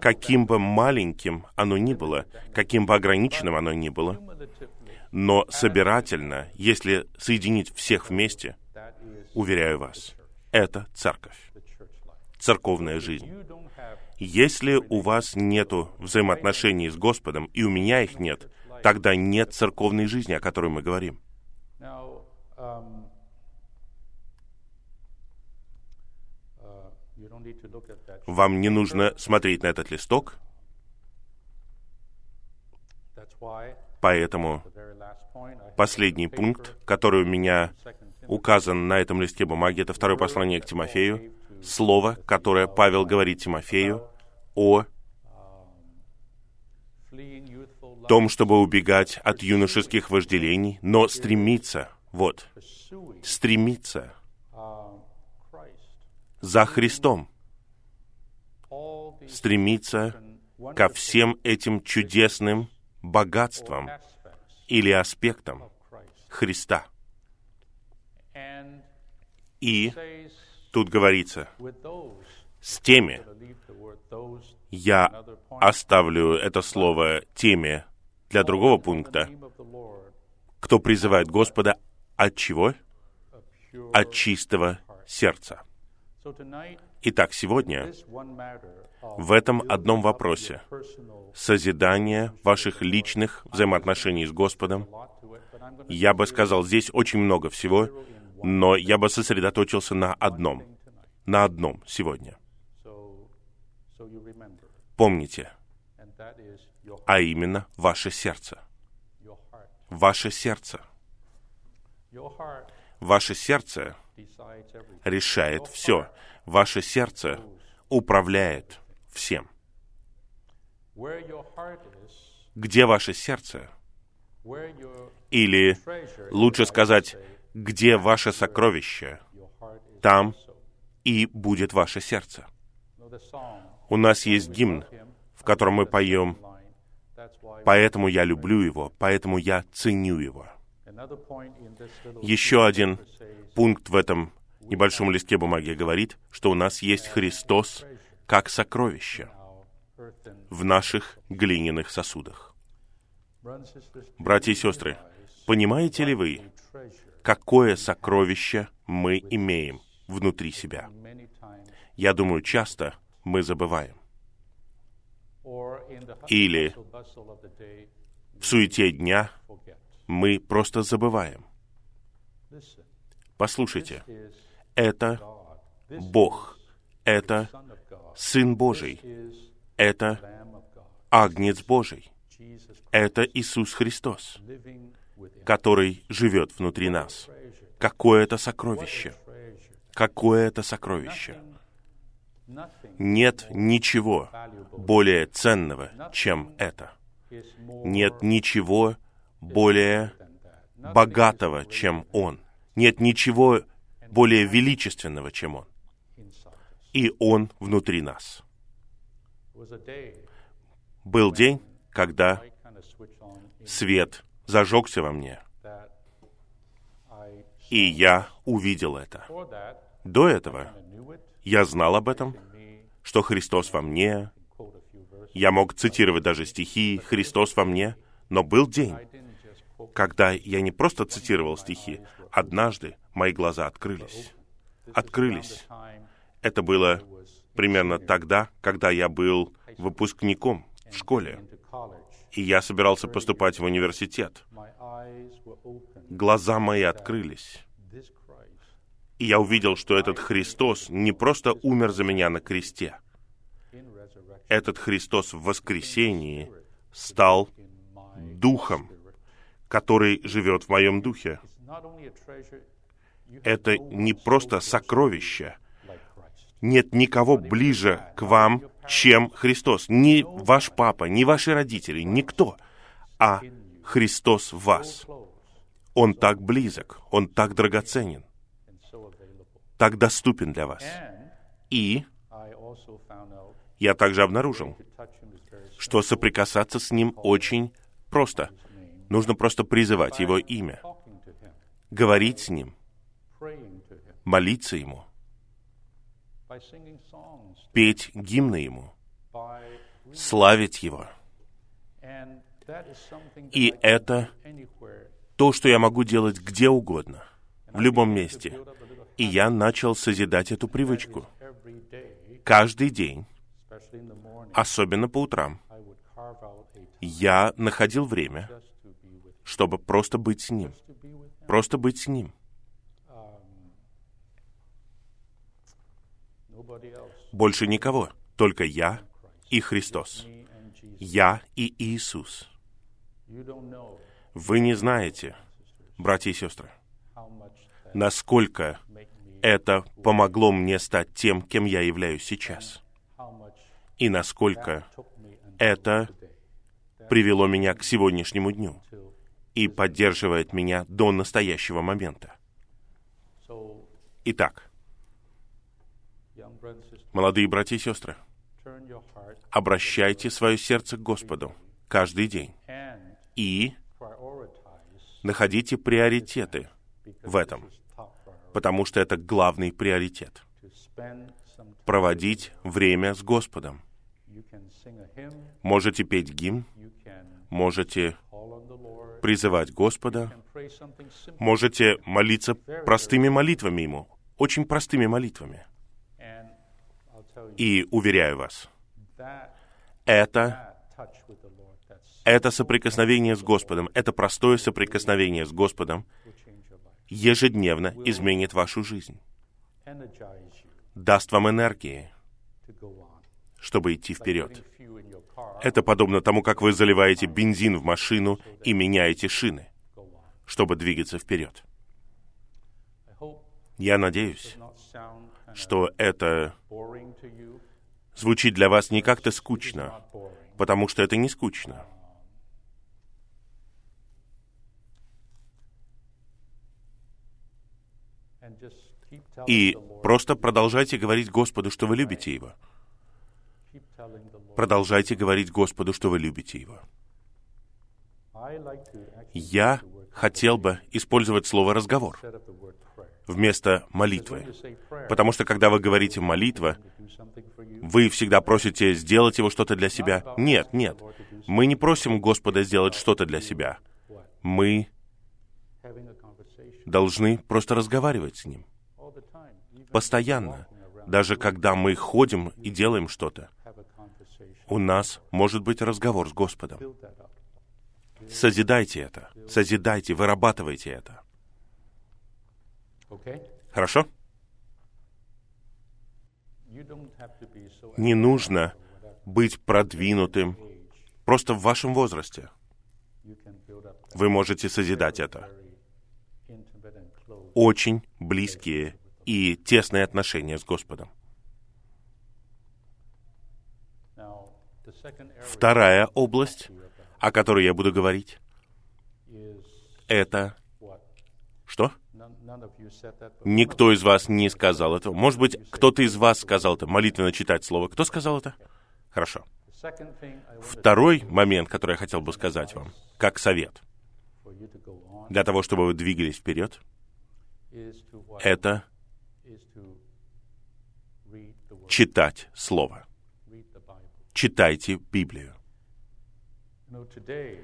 каким бы маленьким оно ни было, каким бы ограниченным оно ни было, но собирательно, если соединить всех вместе, уверяю вас, это церковь, церковная жизнь. Если у вас нету взаимоотношений с Господом, и у меня их нет, тогда нет церковной жизни, о которой мы говорим. Вам не нужно смотреть на этот листок, поэтому последний пункт, который у меня указан на этом листке бумаги, это второе послание к Тимофею, слово, которое Павел говорит Тимофею о том, чтобы убегать от юношеских вожделений, но стремиться, вот, стремиться за Христом, стремиться ко всем этим чудесным богатствам или аспектам. Христа. И Тут говорится, с теми, я оставлю это слово теми для другого пункта, кто призывает Господа от чего? От чистого сердца. Итак, сегодня в этом одном вопросе созидание ваших личных взаимоотношений с Господом, я бы сказал, здесь очень много всего, но я бы сосредоточился на одном. На одном сегодня. Помните, а именно ваше сердце. Ваше сердце. Ваше сердце решает все. Ваше сердце управляет всем. Где ваше сердце? Или, лучше сказать, где ваше сокровище, там и будет ваше сердце. У нас есть гимн, в котором мы поем. «Поэтому я люблю его, поэтому я ценю его». Еще один пункт в этом небольшом листке бумаги говорит, что у нас есть Христос как сокровище в наших глиняных сосудах. Братья и сестры, понимаете ли вы, какое сокровище мы имеем внутри себя? Я думаю, часто мы забываем. Или в суете дня мы просто забываем. Послушайте, это Бог, это. Сын Божий, это. Агнец Божий, это Иисус Христос, который живет внутри нас. Какое это сокровище! Какое это сокровище! Нет ничего более ценного, чем это. Нет ничего более богатого, чем Он. Нет ничего более величественного, чем Он. И Он внутри нас. Был день, когда свет зажегся во мне, и я увидел это. До этого я знал об этом, что Христос во мне. Я мог цитировать даже стихи «Христос во мне», но был день, когда я не просто цитировал стихи. Однажды мои глаза открылись. Открылись. Это было примерно тогда, когда я был выпускником в школе, и я собирался поступать в университет. Глаза мои открылись, и я увидел, что этот Христос не просто умер за меня на кресте. Этот Христос в воскресении стал Духом, который живет в моем духе. Это не просто сокровище. Нет никого ближе к вам, чем Христос. Ни ваш папа, ни ваши родители, никто, а Христос в вас. Он так близок, Он так драгоценен. Так доступен для вас. И я также обнаружил, что соприкасаться с Ним очень просто. Нужно просто призывать Его имя, говорить с Ним, молиться Ему, петь гимны Ему, славить Его. И это то, что я могу делать где угодно, в любом месте. И я начал созидать эту привычку. Каждый день, особенно по утрам, я находил время, чтобы просто быть с Ним. Просто быть с Ним. Больше никого, только я и Христос. Я и Иисус. Вы не знаете, братья и сестры, насколько это помогло мне стать тем, кем я являюсь сейчас. И насколько это привело меня к сегодняшнему дню и поддерживает меня до настоящего момента. Итак, молодые братья и сестры, обращайте свое сердце к Господу каждый день и находите приоритеты в этом, потому что это главный приоритет. проводить время с Господом. Можете петь гимн, можете призывать Господа, можете молиться простыми молитвами Ему, очень простыми молитвами. И уверяю вас, это, это соприкосновение с Господом, это простое соприкосновение с Господом ежедневно изменит вашу жизнь, даст вам энергии, чтобы идти вперед. Это подобно тому, как вы заливаете бензин в машину и меняете шины, чтобы двигаться вперед. Я надеюсь, что это звучит для вас не как-то скучно, потому что это не скучно. И просто продолжайте говорить Господу, что вы любите Его. Продолжайте говорить Господу, что вы любите Его. Я хотел бы использовать слово «разговор» вместо молитвы. Потому что когда вы говорите «молитва», вы всегда просите сделать его что-то для себя. Нет, нет. Мы не просим Господа сделать что-то для себя. Мы должны просто разговаривать с Ним. Постоянно. Даже когда мы ходим и делаем что-то, у нас может быть разговор с Господом. Созидайте это. Созидайте, вырабатывайте это. Хорошо? Не нужно быть продвинутым просто в вашем возрасте. Вы можете созидать это. Очень близкие и тесные отношения с Господом. Вторая область, о которой я буду говорить, это что? Никто из вас не сказал этого. Может быть, кто-то из вас сказал это, молитвенно читать слово. Кто сказал это? Хорошо. Второй момент, который я хотел бы сказать вам, как совет, для того, чтобы вы двигались вперед? Это читать слово. Читайте Библию.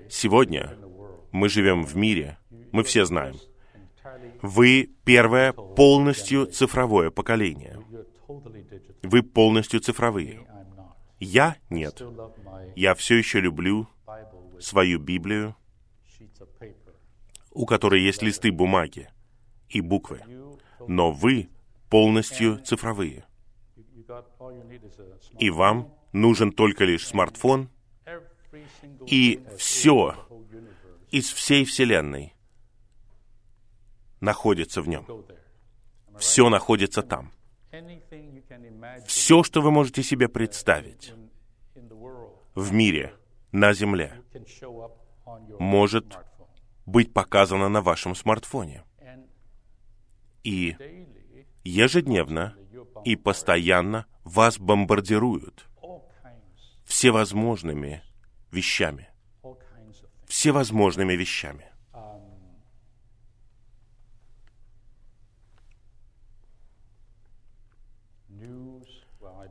Сегодня мы живем в мире, мы все знаем, вы первое полностью цифровое поколение. Вы полностью цифровые. Я нет. Я все еще люблю свою Библию, у которой есть листы бумаги и буквы. Но вы полностью цифровые. И вам нужен только лишь смартфон, и все из всей Вселенной находится в нем. Все находится там. Все, что вы можете себе представить в мире, на Земле, может быть показано на вашем смартфоне. И ежедневно и постоянно вас бомбардируют всевозможными вещами. Всевозможными вещами.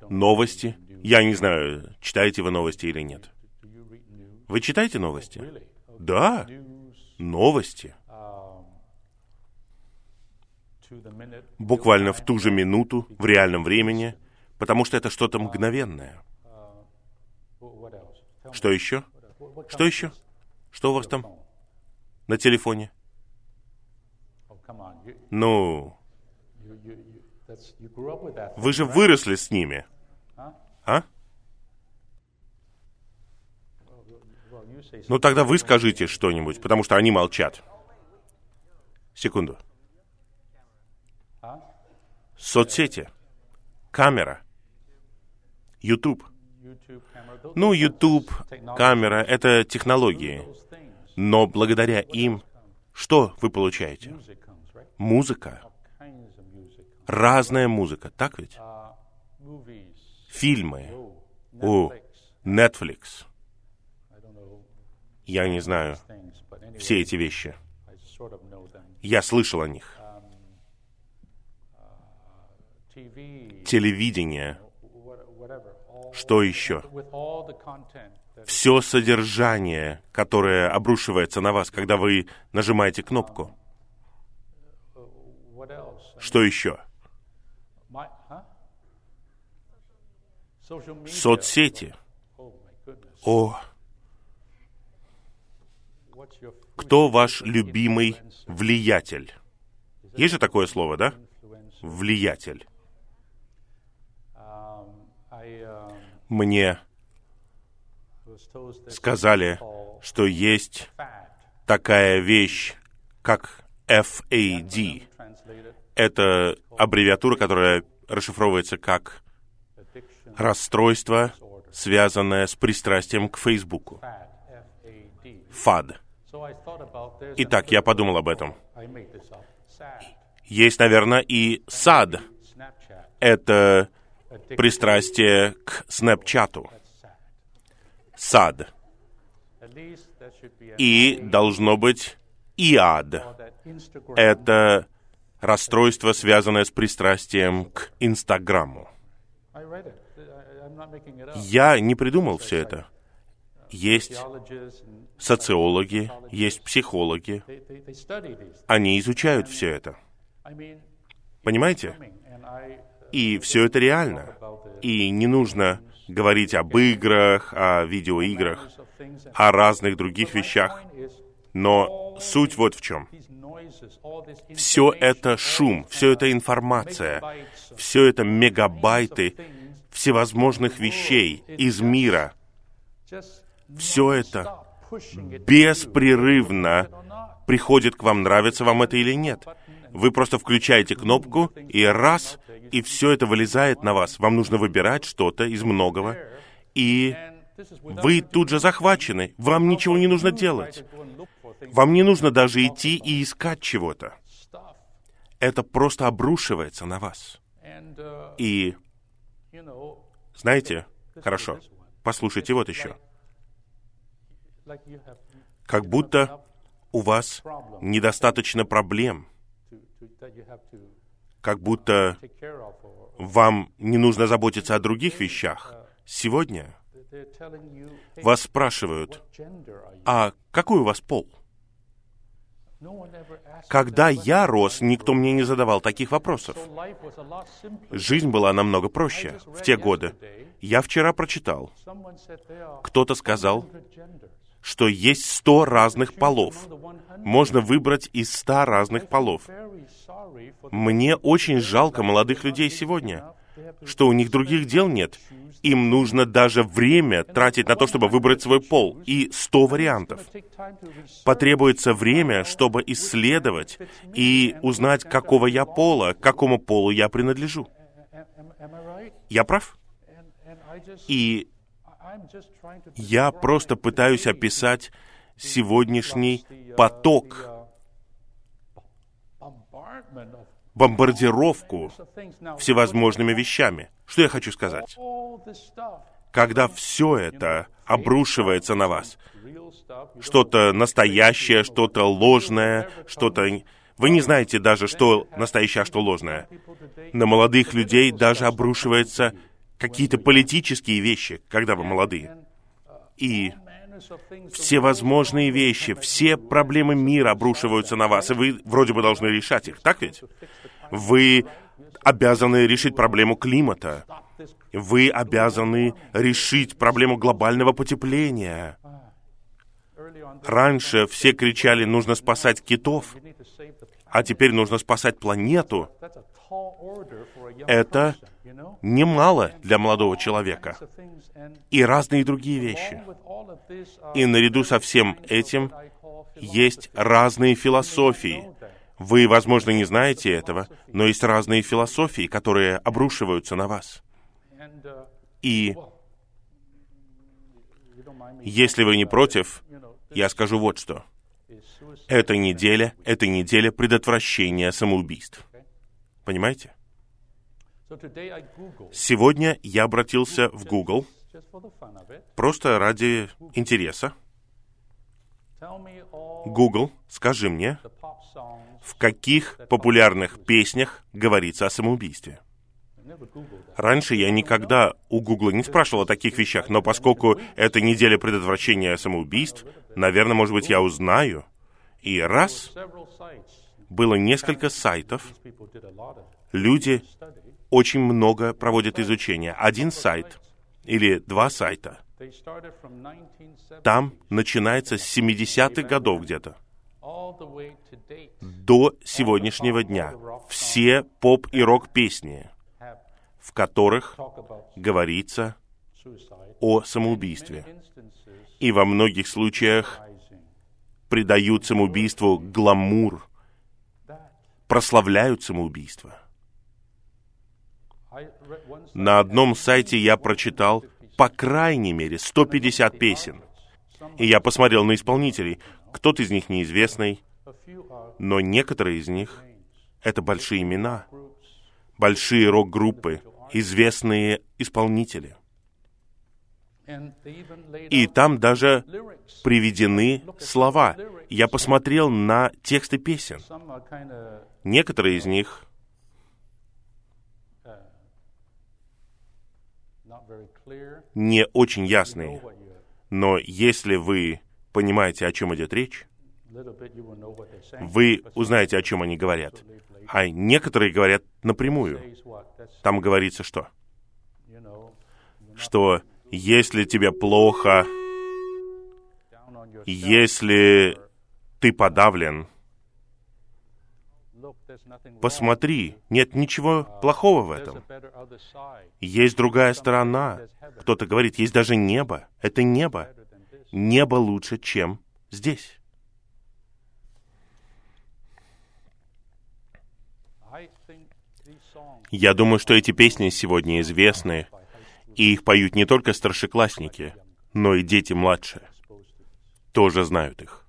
Новости. Я не знаю, читаете вы новости или нет. Вы читаете новости? Да, новости. Буквально в ту же минуту, в реальном времени, потому что это что-то мгновенное. Что еще? Что еще? Что у вас там на телефоне? Ну, вы же выросли с ними. А? Ну тогда вы скажите что-нибудь, потому что они молчат. Секунду. Соцсети. Камера. YouTube. Ну, YouTube, камера — это технологии. Но благодаря им что вы получаете? Музыка. Разная музыка, так ведь? Uh. Фильмы. Oh, О, Netflix. Я не знаю все эти вещи. Я слышал о них. Телевидение, что еще? Все содержание, которое обрушивается на вас, когда вы нажимаете кнопку. Что еще? Соцсети. О, кто ваш любимый влиятель? Есть же такое слово, да? Влиятель. Мне сказали, что есть такая вещь, как FAD. Это аббревиатура, которая расшифровывается как расстройство, связанное с пристрастием к Фейсбуку. ФАД. Итак, я подумал об этом. Есть, наверное, и САД. Это. Пристрастие к Снэпчату. САД. И должно быть that Instagram. Это расстройство, связанное с пристрастием к Инстаграму. Я не придумал все это. Есть социологи, есть психологи. Они изучают все это. Понимаете? И все это реально. И не нужно говорить об играх, о видеоиграх, о разных других вещах. Но суть вот в чем. Все это шум, все это информация, все это мегабайты всевозможных вещей из мира. Все это беспрерывно приходит к вам, нравится вам это или нет. Вы просто включаете кнопку, и раз, и все это вылезает на вас. Вам нужно выбирать что-то из многого, и вы тут же захвачены. Вам ничего не нужно делать. Вам не нужно даже идти и искать чего-то. Это просто обрушивается на вас. И, знаете, хорошо, послушайте вот еще. Как будто у вас недостаточно проблем, как будто вам не нужно заботиться о других вещах. Сегодня you, hey, вас спрашивают, а какой у вас пол? Когда я рос, никто мне не задавал таких вопросов. Жизнь была намного проще в те годы. Я вчера прочитал, кто-то сказал, 100 genders. Что есть сто разных полов. The 100 Можно выбрать из ста разных полов. Мне очень жалко молодых людей сегодня, что у них других дел нет. Им нужно даже время тратить на то, чтобы выбрать свой пол. И сто вариантов. Потребуется время, чтобы исследовать и узнать, какого я пола, к какому полу я принадлежу. Я прав? И я просто пытаюсь описать сегодняшний поток, bombardment of бомбардировку всевозможными вещами. Что я хочу сказать? Когда все это обрушивается на вас, что-то настоящее, что-то ложное, что-то... Вы не знаете даже, что настоящее, а что ложное. На молодых людей даже обрушиваются какие-то политические вещи, когда вы молодые. И things всевозможные вещи, все проблемы мира обрушиваются на вас, и вы вроде бы должны решать их, так ведь? Вы обязаны решить проблему климата. Вы обязаны решить проблему глобального потепления. Раньше все кричали, нужно спасать китов, а теперь нужно спасать планету. Это немало для молодого человека. И разные другие вещи. И наряду со всем этим есть разные философии. Вы, возможно, не знаете этого, но есть разные философии, которые обрушиваются на вас. И если вы не против, я скажу вот что. Эта неделя — это неделя предотвращения самоубийств. Понимаете? Сегодня я обратился в Google просто ради интереса. Google, скажи мне, в каких популярных песнях говорится о самоубийстве. Раньше я никогда у Гугла не спрашивал о таких вещах, но поскольку это неделя предотвращения самоубийств, наверное, может быть, я узнаю. И раз было несколько сайтов, люди очень много проводят изучения. Один сайт или два сайта. Там начинается с 70-х годов где-то до сегодняшнего дня. Все поп и рок-песни, в которых говорится о самоубийстве. И во многих случаях придают самоубийству гламур, прославляют самоубийство. На одном сайте я прочитал по крайней мере 150 песен. И я посмотрел на исполнителей. Кто-то из них неизвестный, но некоторые из них — это большие имена, большие рок-группы, известные исполнители. И там даже приведены слова. Я посмотрел на тексты песен. Некоторые из них не очень ясные. Но если вы понимаете, о чем идет речь, вы узнаете, о чем они говорят. А некоторые говорят напрямую. Там говорится что? Что если тебе плохо, если ты подавлен, посмотри, нет ничего плохого в этом. Есть другая сторона. Кто-то говорит, есть даже небо. Это небо. Небо лучше, чем здесь. Я думаю, что эти песни сегодня известны, и их поют не только старшеклассники, но и дети младшие. Тоже знают их.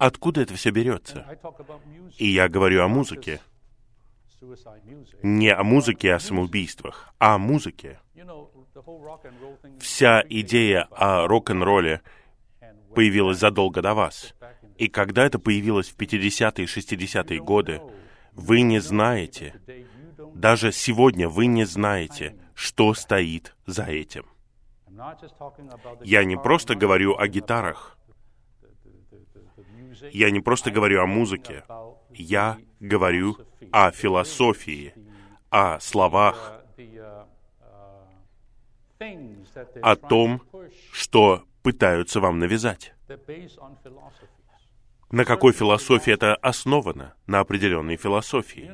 Откуда это все берется? И я говорю о музыке. Не о музыке о самоубийствах, а о музыке. Вся идея о рок-н-ролле появилась задолго до вас. И когда это появилось в 50-е и 60-е годы, вы не знаете, даже сегодня вы не знаете, что стоит за этим. Я не просто говорю о гитарах. Я не просто говорю о музыке. Я говорю о философии, о словах, о том, что пытаются вам навязать. На какой философии это основано? На определенной философии.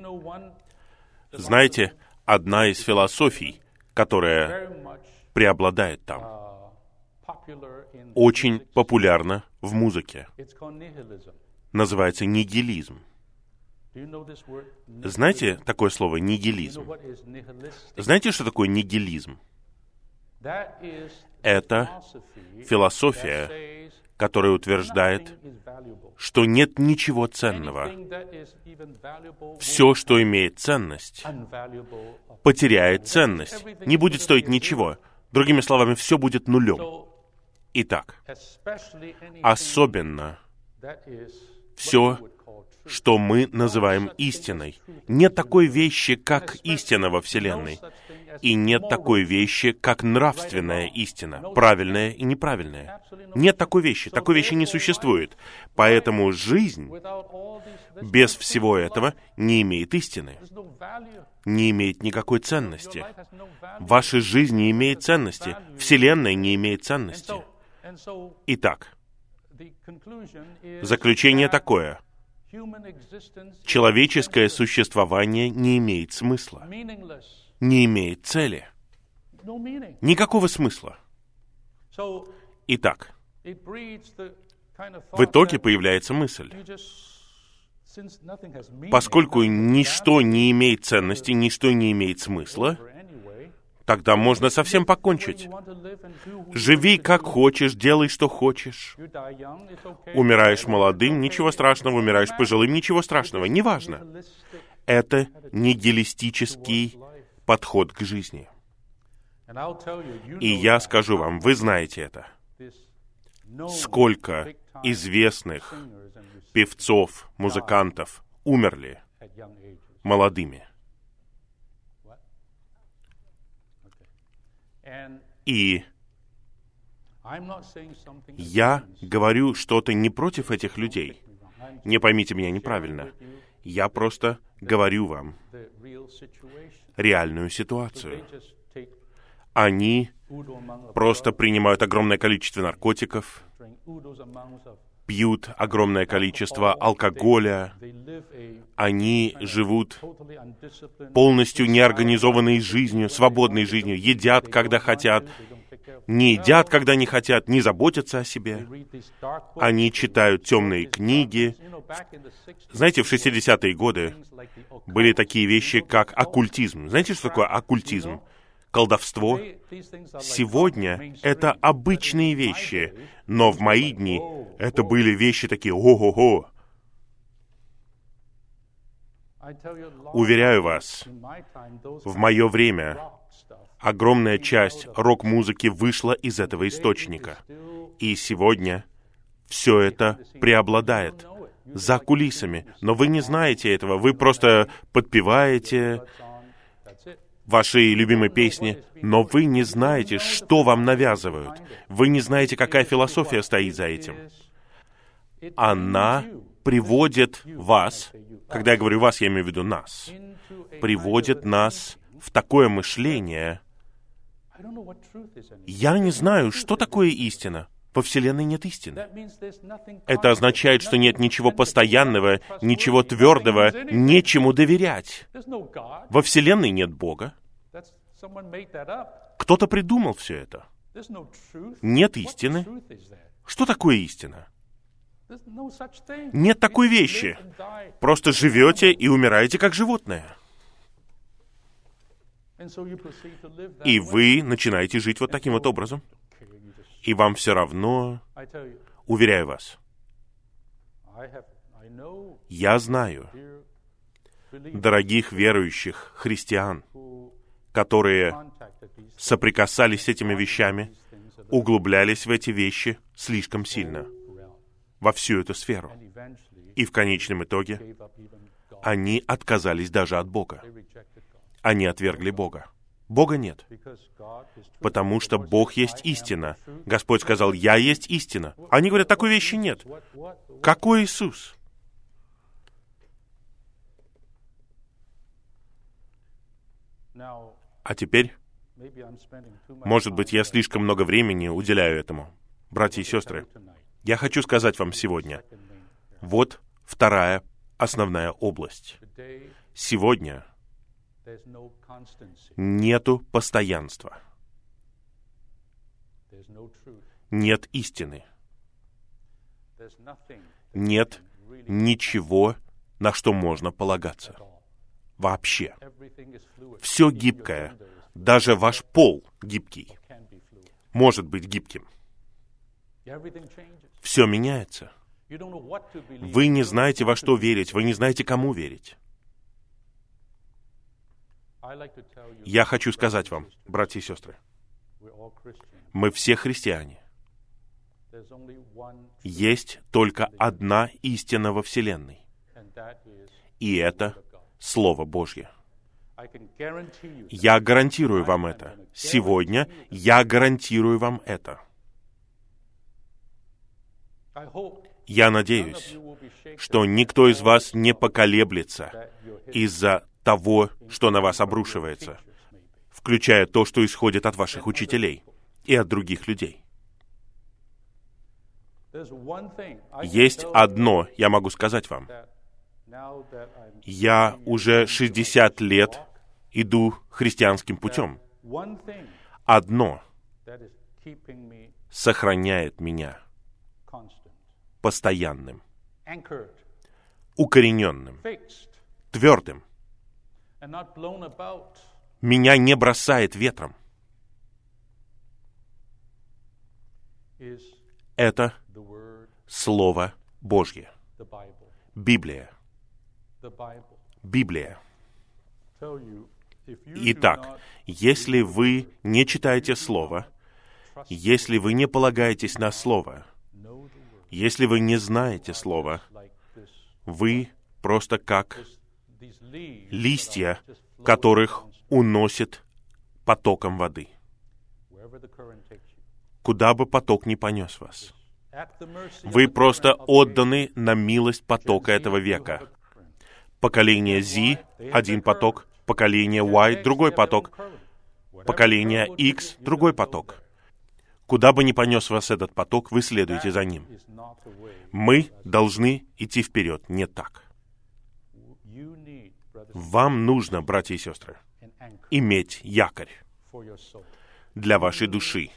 Знаете, одна из философий, которая преобладает там, очень популярна в музыке. Называется нигилизм. Знаете такое слово нигилизм? Знаете, что такое нигилизм? Это философия, которая утверждает, что нет ничего ценного. Все, что имеет ценность, потеряет ценность, не будет стоить ничего. Другими словами, все будет нулем. Итак, особенно все, что мы называем истиной. Нет такой вещи, как истина во Вселенной. И нет такой вещи, как нравственная истина, правильная и неправильная. Нет такой вещи, такой вещи не существует. Поэтому жизнь без всего этого не имеет истины, не имеет никакой ценности. Ваша жизнь не имеет ценности, Вселенная не имеет ценности. Итак, заключение такое. Человеческое существование не имеет смысла не имеет цели. Никакого смысла. Итак, в итоге появляется мысль. Поскольку ничто не имеет ценности, ничто не имеет смысла, тогда можно совсем покончить. Живи как хочешь, делай что хочешь. Умираешь молодым, ничего страшного, умираешь пожилым, ничего страшного, неважно. Это нигилистический подход к жизни. И я скажу вам, вы знаете это. Сколько известных певцов, музыкантов умерли молодыми. И я говорю что-то не против этих людей. Не поймите меня неправильно. Я просто говорю вам реальную ситуацию. Они просто принимают огромное количество наркотиков, пьют огромное количество алкоголя, они живут полностью неорганизованной жизнью, свободной жизнью, едят, когда хотят, не едят, когда не хотят, не заботятся о себе. Они читают темные книги. You know, back in the 60s, Знаете, в 60-е годы были такие вещи, как оккультизм. Знаете, что такое оккультизм? Колдовство. Сегодня это обычные вещи, но в мои дни это были вещи такие «Ого-го». Уверяю вас, в мое время огромная часть рок-музыки вышла из этого источника. И сегодня все это преобладает за кулисами. Но вы не знаете этого. Вы просто подпеваете ваши любимые песни, но вы не знаете, что вам навязывают. Вы не знаете, какая философия стоит за этим. Она приводит вас, когда я говорю вас, я имею в виду нас, приводит нас в такое мышление. Я не знаю, что такое истина. Во Вселенной нет истины. Это означает, что нет ничего постоянного, ничего твердого, нечему доверять. Во Вселенной нет Бога. Кто-то придумал все это. Нет истины. Что такое истина? Нет такой вещи. Просто живете и умираете как животное. И вы начинаете жить вот таким вот образом. И вам все равно, уверяю вас, я знаю дорогих верующих христиан, которые соприкасались с этими вещами, углублялись в эти вещи слишком сильно, во всю эту сферу. И в конечном итоге они отказались даже от Бога. Они отвергли Бога. Бога нет, потому что Бог есть "I am the истина. truth." Господь сказал, «Я есть истина». Они говорят, такой вещи нет. Какой Иисус? А теперь, может быть, я слишком много времени уделяю этому. Братья и сестры, я хочу сказать вам сегодня, вот вторая основная область. Сегодня. Нету постоянства, нет истины, нет ничего, на что можно полагаться. Вообще. Все гибкое. Даже ваш пол гибкий. Может быть гибким. Все меняется. Вы не знаете, во что верить. Вы не знаете, кому верить. Я хочу сказать вам, братья и сестры, мы все христиане. Есть только одна истина во Вселенной. И это Слово Божье. Я гарантирую вам это. Сегодня я гарантирую вам это. Я надеюсь, что никто из вас не поколеблется из-за того, что на вас обрушивается, включая то, что исходит от ваших учителей и от других людей. Есть одно, я могу сказать вам. Я уже 60 лет иду христианским путем. Одно сохраняет меня постоянным, укорененным, твердым. Меня не бросает ветром. Это Слово Божье. Библия. Библия. Итак, если вы не читаете Слово, если вы не полагаетесь на Слово, если вы не знаете this, вы просто как листья, которых уносит потоком воды. куда бы поток не понес вас. Вы просто отданы на милость потока этого века. Поколение Z — один поток, поколение Y — другой поток, поколение X — другой поток. Куда бы ни понес вас этот поток, вы следуете за ним. Мы должны идти вперед, не так. Вам нужно, братья и сестры, иметь якорь для вашей души.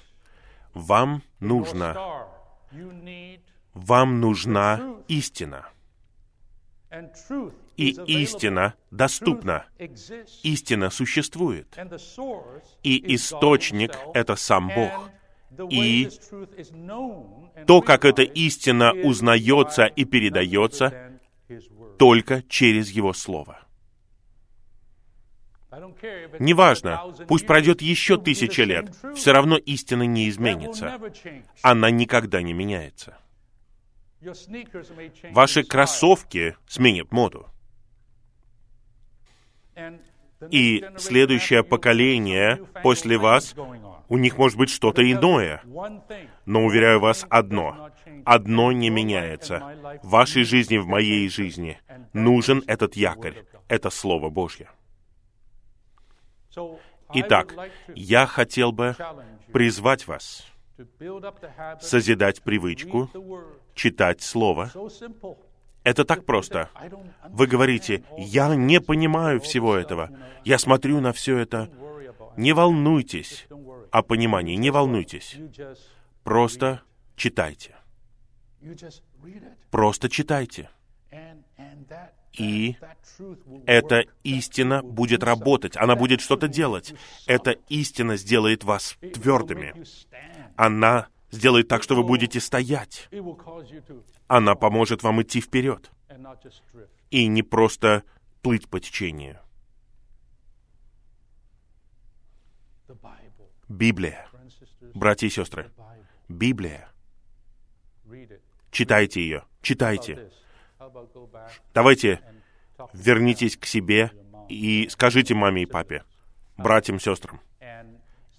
Вам нужно, вам нужна истина. И истина доступна. Истина существует. И источник это сам Бог. И То, как эта истина узнается и передается, только через Его Слово. Неважно, 1,000 пусть пройдет еще тысяча лет, все равно истина не изменится. Она никогда не меняется. Ваши кроссовки сменят моду. И следующее поколение после вас, у них может быть что-то иное. Но уверяю вас одно. Одно не меняется. В вашей жизни, в моей жизни нужен этот якорь. Это Слово Божье. Итак, я хотел бы призвать вас созидать привычку читать Слово. Это так просто. Вы говорите, я не понимаю всего этого. Я смотрю на все это. Не волнуйтесь о понимании, не волнуйтесь. Просто читайте. Просто читайте. И эта истина будет работать. Она будет что-то делать. Эта истина сделает вас твердыми. Она сделает так, что вы будете стоять. Она поможет вам идти вперед. И не просто плыть по течению. Библия. Братья и сестры. Библия. Читайте ее. Читайте. Давайте вернитесь к себе и скажите маме и папе, братьям, сестрам,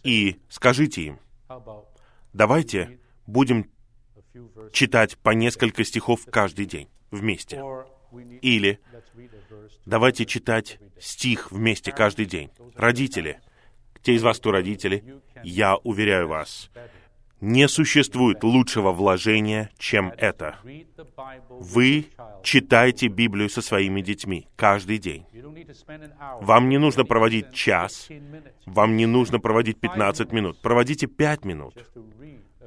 и скажите им, давайте будем читать по несколько стихов каждый день вместе. Или давайте читать стих вместе каждый день. Родители, те из вас, кто родители, я уверяю вас, не существует лучшего вложения, чем это. Вы читайте Библию со своими детьми каждый день. Вам не нужно проводить час, 15 minutes вам не нужно проводить 15 минут, проводите 5 минут.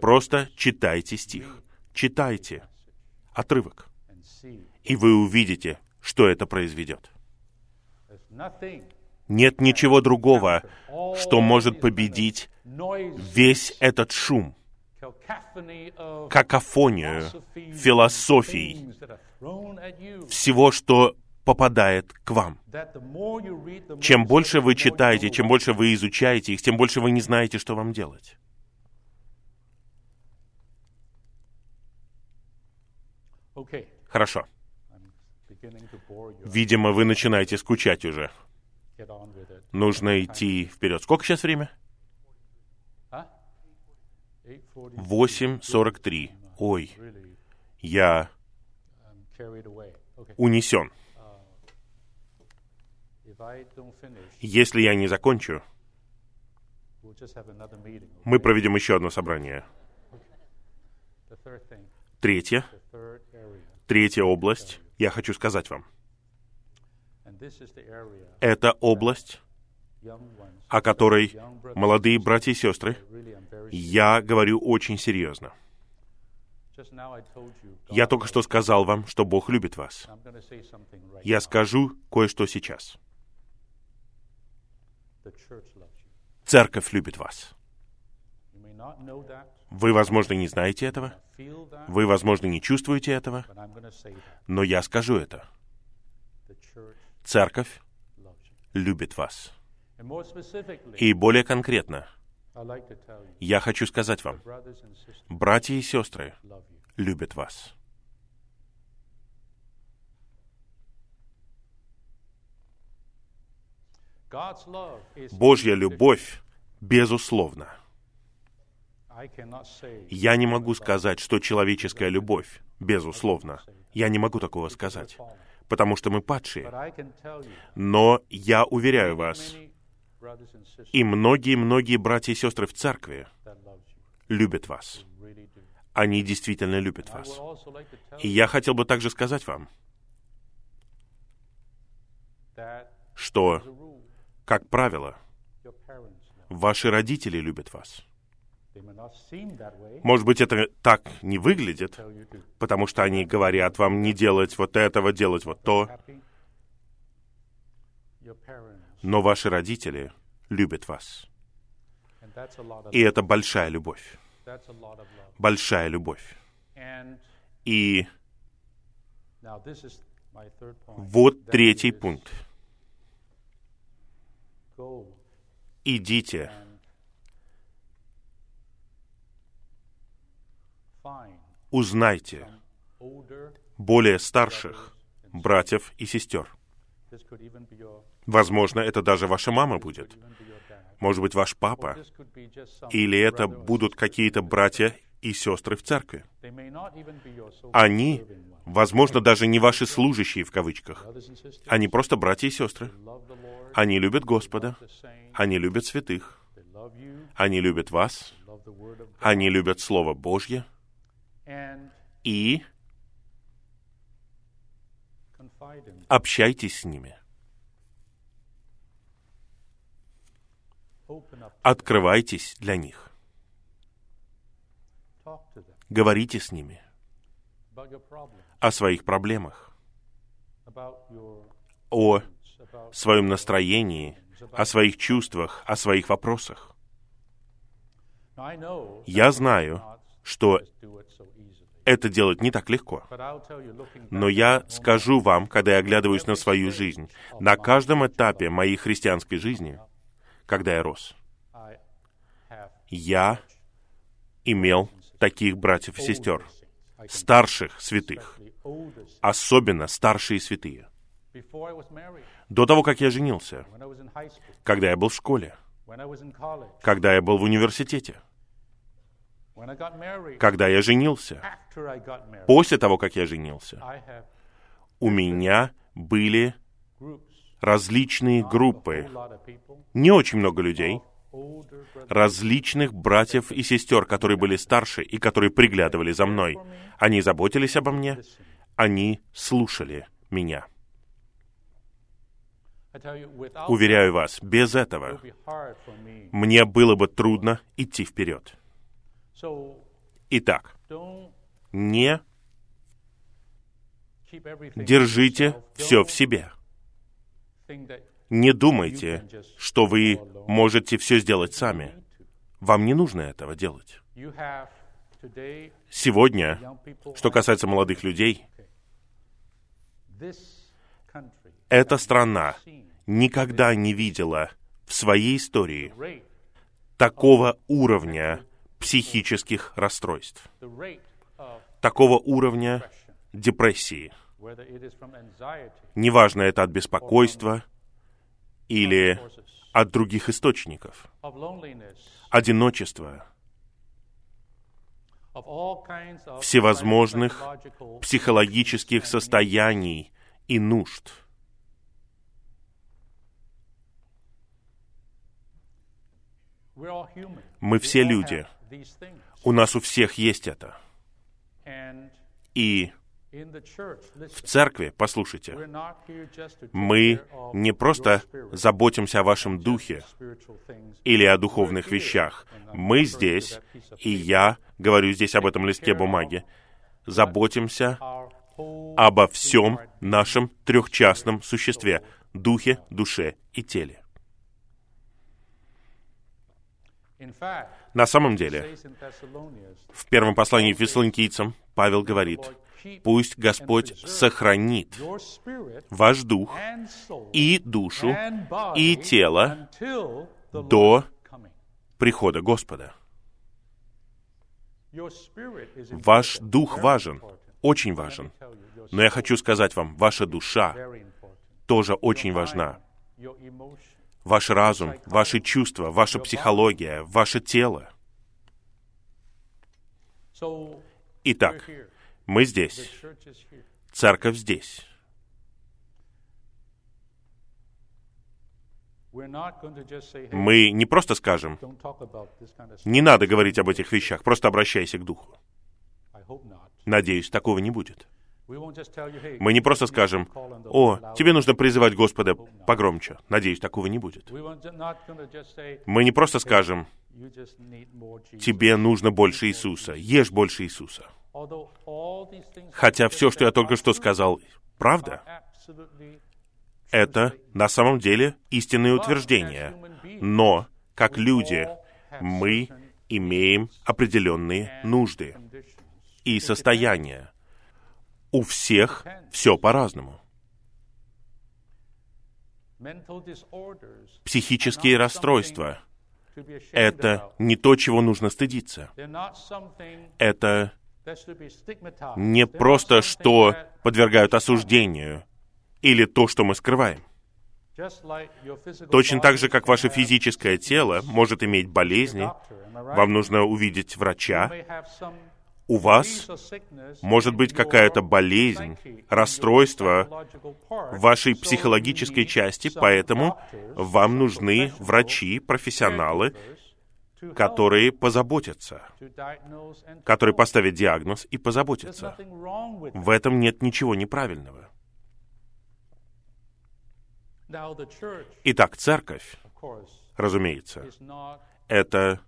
Просто читайте стих. Читайте отрывок. И вы увидите, что это произведет. Нет ничего другого, что может победить весь этот шум, какофонию философий, всего, что попадает к вам. Чем больше вы читаете, чем больше вы изучаете их, тем больше вы не знаете, что вам делать. Хорошо. Видимо, вы начинаете скучать уже. Нужно идти вперед. Сколько сейчас время? Huh? 8:40. 8.43. Ой, я унесен. Если я не закончу, мы проведем еще одно собрание. Третье, третья область, я хочу сказать вам. Это область, о которой молодые братья и сестры. Я говорю очень серьезно. Я только что сказал вам, что Бог любит вас. Я скажу кое-что сейчас. Церковь любит вас. Вы, возможно, не знаете этого, вы, возможно, не чувствуете этого, но я скажу это. Церковь любит вас. И более конкретно, Я хочу сказать вам, братья и сестры любят вас. Божья любовь, say Я не могу сказать, что человеческая любовь, безусловно. Я не могу такого сказать, потому что мы падшие. Но я уверяю вас, и многие-многие братья и сестры в церкви любят вас. Они действительно любят вас. И я хотел бы также сказать вам, что, как правило, ваши родители любят вас. Может быть, это так не выглядит, потому что они говорят вам не делать вот этого, делать вот то, но ваши родители любят вас. И это большая любовь. Большая любовь. И вот третий пункт. Идите, узнайте более старших братьев и сестер. Возможно, это даже ваша мама будет. Может быть, ваш папа. Или это будут какие-то братья и сестры в церкви. Они, возможно, даже не ваши служащие в кавычках. Они просто братья и сестры. Они любят Господа. Они любят святых. Они любят вас. Они любят Слово Божье. И общайтесь с ними. Открывайтесь для них. Говорите с ними о своих проблемах, о своем настроении, о своих чувствах, о своих вопросах. Я знаю, что это делать не так легко. Но я скажу вам, когда я оглядываюсь на свою жизнь, на каждом этапе моей христианской жизни, когда я рос, я имел таких братьев и сестер, старших святых, особенно старшие святые. До того, как я женился, когда я был в школе, когда я был в университете, когда я женился, после того, как я женился, у меня были различные группы, не очень много людей, различных братьев и сестер, которые были старше и которые приглядывали за мной. Они заботились обо мне, они слушали меня. Уверяю вас, без этого мне было бы трудно идти вперед. Итак, не держите все в себе. Не думайте, что вы можете все сделать сами. Вам не нужно этого делать. Сегодня, что касается молодых людей, эта страна никогда не видела в своей истории такого уровня психических расстройств, такого уровня депрессии. Неважно, это от беспокойства или от других источников, одиночества, всевозможных психологических состояний и нужд. Мы все люди. У нас у всех есть это. И в церкви, послушайте, мы не просто заботимся о вашем духе или о духовных вещах. Мы здесь, и я говорю здесь об этом листке бумаги, заботимся обо всем нашем трехчастном существе — духе, душе и теле. На самом деле, в первом послании Фессалоникийцам Павел говорит, «Пусть Господь сохранит ваш дух и душу и тело до прихода Господа». Ваш дух важен, очень важен. Но я хочу сказать вам, ваша душа тоже очень важна. Ваш разум, ваши чувства, ваша психология, ваше тело. Итак. Мы здесь, церковь здесь. Мы не просто скажем, не надо говорить об этих вещах, просто обращайся к Духу. Надеюсь, такого не будет. Мы не просто скажем, «О, тебе нужно призывать Господа погромче». Надеюсь, такого не будет. Мы не просто скажем. «Тебе нужно больше Иисуса, ешь больше Иисуса». Хотя все, что я только что сказал, правда, это на самом деле истинные утверждения. Но, как люди, мы имеем определенные нужды и состояния. У всех все по-разному. Психические расстройства это не то, чего нужно стыдиться. Это не просто, что подвергают осуждению, или то, что мы скрываем. Точно так же, как ваше физическое тело может иметь болезни, вам нужно увидеть врача, у вас может быть какая-то болезнь, расстройство вашей психологической части, поэтому вам нужны врачи, профессионалы, которые позаботятся, help. поставят диагноз и with В этом нет ничего неправильного. Итак, церковь, разумеется, это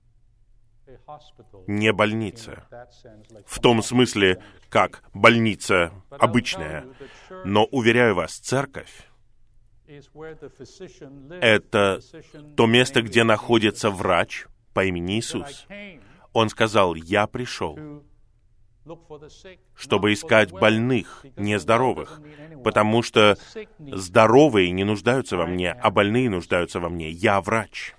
не больница. В том смысле, как больница обычная. Но, уверяю вас, церковь это то место, где находится врач по имени Иисус. Он сказал, «Я пришел, чтобы искать больных, because не the well здоровых, doesn't mean anyone. потому что здоровые не нуждаются во мне, а больные нуждаются во мне. Я врач».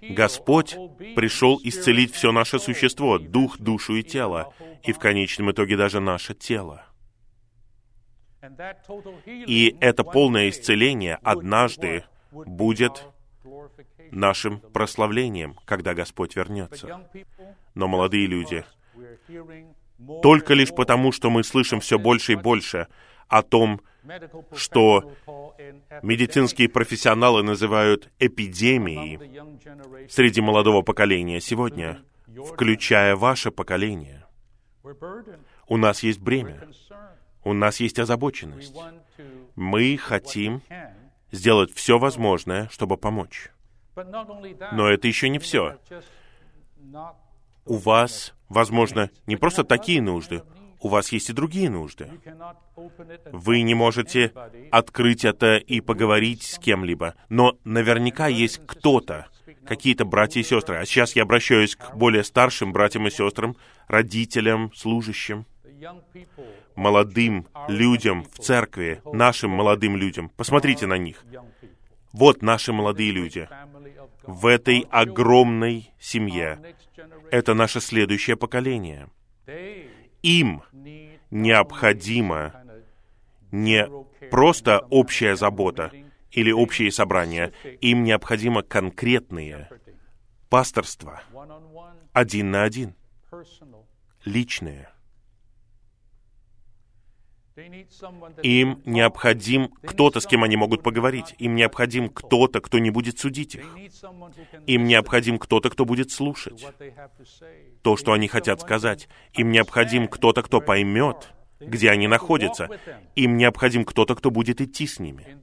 Господь пришел исцелить все наше существо, дух, душу и тело, и в конечном итоге даже наше тело. И это полное исцеление однажды будет. Нашим прославлением, когда Господь вернется. Но, молодые люди, только лишь потому, что мы слышим все больше и больше о том, что медицинские профессионалы называют эпидемией среди молодого поколения сегодня, включая ваше поколение. У нас есть бремя, у нас есть озабоченность. Мы хотим сделать все возможное, чтобы помочь. Но это еще не все. У вас, возможно, не просто такие нужды, у вас есть и другие нужды. Вы не можете открыть это и поговорить с кем-либо, но наверняка есть кто-то, какие-то братья и сестры. А сейчас я обращаюсь к более старшим братьям и сестрам, родителям, служащим, молодым людям в церкви, нашим молодым людям. Посмотрите на них. Вот наши молодые люди в этой огромной семье. Это наше следующее поколение. Им необходимо не просто общая забота или общие собрания, им необходимо конкретные пасторства, один на один, личные. Им необходим кто-то, с кем они могут поговорить. Им необходим кто-то, кто не будет судить их. Им необходим кто-то, кто будет слушать то, что они хотят сказать. Им необходим кто-то, кто поймет, где они находятся. Им необходим кто-то, кто будет идти с ними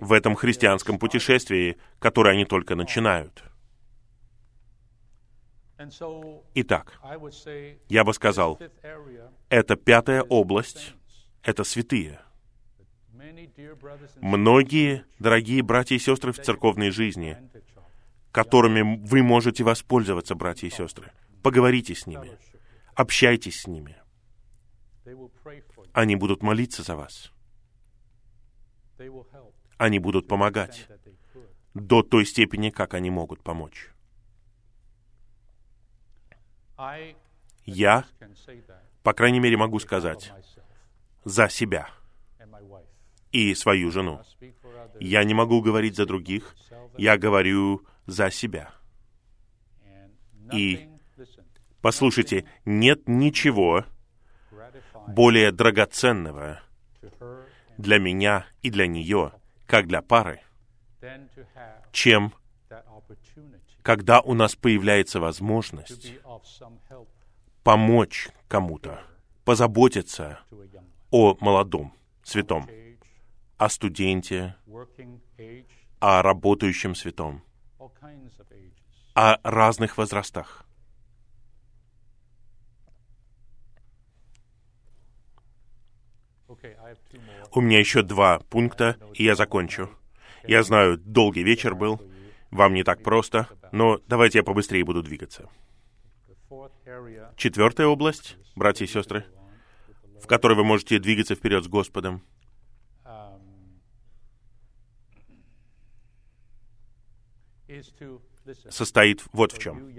в этом христианском путешествии, которое они только начинают. Итак, я бы сказал, это пятая область, это святые. Многие дорогие братья и сестры в церковной жизни, которыми вы можете воспользоваться, братья и сестры. Поговорите с ними, общайтесь с ними. Они будут молиться за вас. Они будут помогать до той степени, как они могут помочь. Я, по крайней мере, могу сказать за себя и свою жену. Я не могу говорить за других, я говорю за себя. И Послушайте, нет ничего более драгоценного для меня и для нее, как для пары, чем когда у нас появляется возможность помочь кому-то, позаботиться о молодом, святом, о студенте, о работающем святом, о разных возрастах. У меня еще два пункта, и я закончу. Я знаю, долгий вечер был, вам не так просто, но давайте я побыстрее буду двигаться. Четвертая область, братья и сестры, в которой вы можете двигаться вперед с Господом, состоит вот в чем.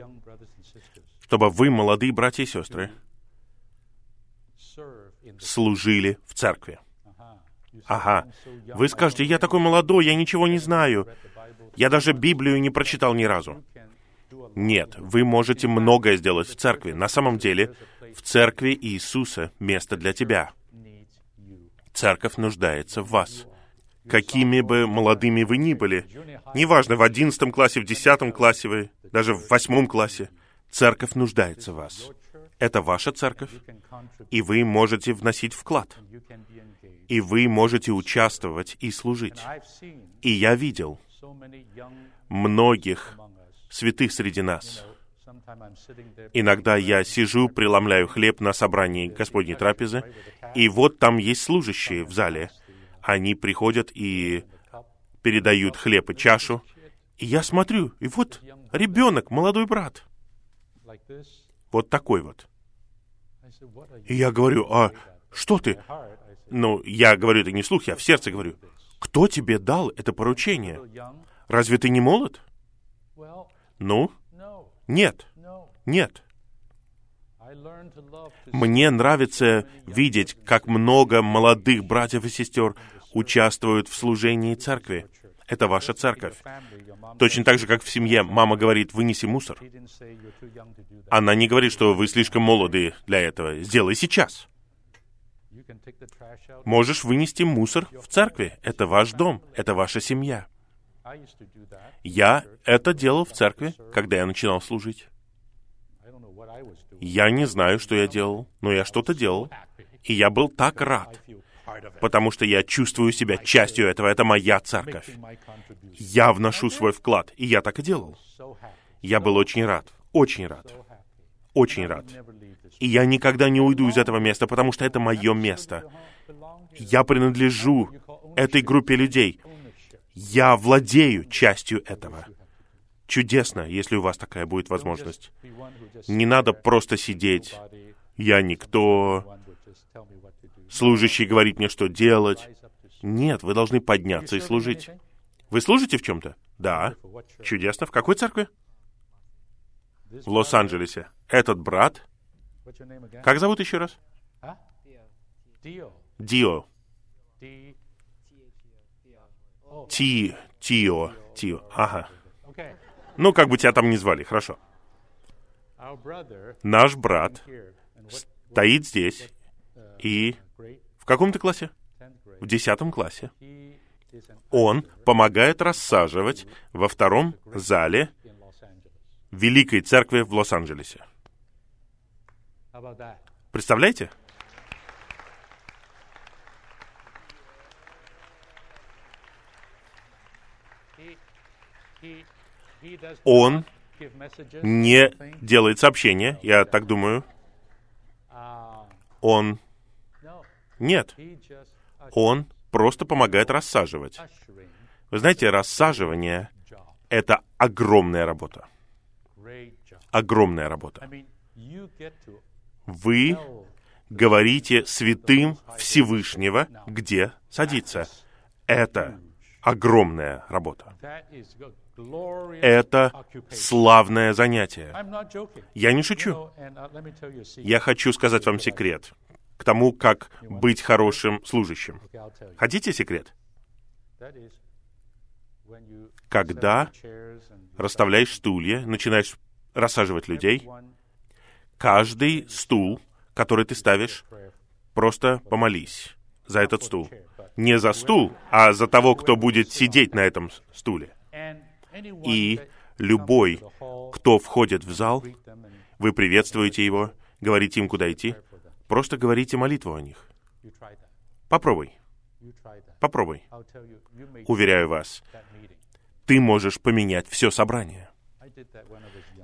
Чтобы вы, молодые братья и сестры, служили в церкви. Ага. "I'm so young, Вы скажете, я такой молодой, я ничего не знаю. Read the Bible." Я даже Библию не прочитал ни разу. Нет, вы можете многое сделать в церкви. На самом деле, в церкви Иисуса место для тебя. Церковь нуждается в вас. Какими бы молодыми вы ни были, неважно, в одиннадцатом классе, в десятом классе вы, даже в восьмом классе, церковь нуждается в вас. Это ваша церковь, и вы можете вносить вклад, и вы можете участвовать и служить. И я видел многих святых среди нас. Иногда я сижу, преломляю хлеб на собрании Господней трапезы, и вот там есть служащие в зале. Они приходят и передают хлеб и чашу. И я смотрю, и вот ребенок, молодой брат, вот такой вот. И я говорю, а что ты? Ну, я говорю это не вслух, я в сердце говорю. Кто тебе дал это поручение? "Still young? Разве ты не молод? Ну, нет, нет. Мне нравится видеть, как много молодых братьев и сестер участвуют в служении церкви. Это ваша церковь. Точно так же, как в семье мама говорит, вынеси мусор. Она не говорит, что вы слишком молоды для этого. Сделай сейчас. Можешь вынести мусор в церкви. Это ваш дом, это ваша семья. Я это делал в церкви, когда я начинал служить. Я не знаю, что я делал, но я что-то делал. И я был так рад, потому что я чувствую себя частью этого. Это моя церковь. Я вношу свой вклад, и я так и делал. Я был очень рад, очень рад, очень рад. И я никогда не уйду из этого места, потому что это мое место. Я принадлежу этой группе людей. Я владею частью этого. Чудесно, если у вас такая будет возможность. Не надо просто сидеть. Я никто. Служащий говорит мне, что делать. Нет, вы должны подняться и служить. Вы служите в чем-то? Да. Чудесно. В какой церкви? В Лос-Анджелесе. Этот брат. Как зовут еще раз? Дио. Ти. Тио. Тио. Ага. Ну, как бы тебя там ни звали, хорошо. Наш брат стоит здесь и... great В каком ты классе? 10th grade. В десятом классе. Он помогает рассаживать во втором зале. Великой Церкви в Лос-Анджелесе. Представляете? Он не делает сообщения, я так думаю. Uh, Он... Нет, он просто помогает рассаживать. Вы знаете, рассаживание это огромная работа. Огромная работа. Вы говорите святым Всевышнего, где садиться. Это огромная работа. Это славное занятие. Я не шучу. Я хочу сказать вам секрет к тому, как быть хорошим служащим. Хотите секрет? Когда расставляешь стулья, начинаешь рассаживать людей, Каждый стул, который ты ставишь, просто помолись за этот стул. Не за стул, а за того, кто будет сидеть на этом стуле. И любой, кто входит в зал, вы приветствуете его, говорите им, куда идти, просто говорите молитву о них. Попробуй, попробуй. Уверяю вас, ты можешь поменять все собрание.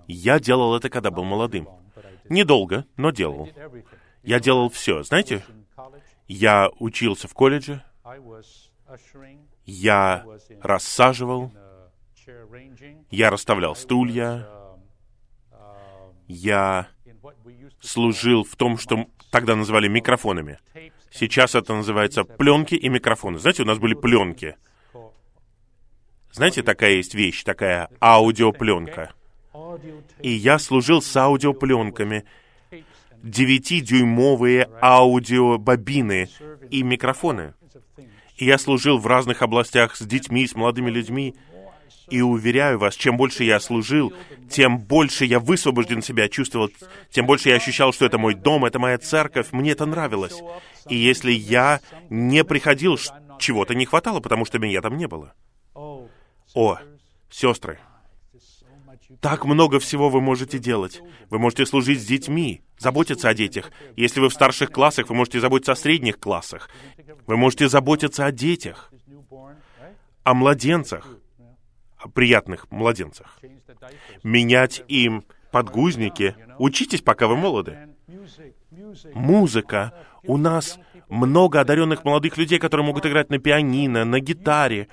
Я делал это, когда был молодым. Недолго, но делал. Я делал все. Знаете, я учился в колледже, я рассаживал, я расставлял стулья, я служил в том, что тогда называли микрофонами. Сейчас это называется пленки и микрофоны. Знаете, у нас были пленки. Знаете, такая есть вещь, такая аудиопленка. И я служил с аудиопленками, 9-дюймовые аудиобобины и микрофоны. И я служил в разных областях с детьми, с молодыми людьми. И уверяю вас, чем больше я служил, тем больше я высвобожден себя чувствовал, тем больше я ощущал, что это мой дом, это моя церковь, мне это нравилось. И если я не приходил, чего-то не хватало, потому что меня там не было. О, сестры, так много всего вы можете делать. Вы можете служить с детьми, заботиться о детях. Если вы в старших классах, вы можете заботиться о средних классах. Вы можете заботиться о детях, о младенцах, о приятных младенцах. Менять им подгузники. Учитесь, пока вы молоды. Музыка. У нас много одаренных молодых людей, которые могут играть на пианино, на гитаре.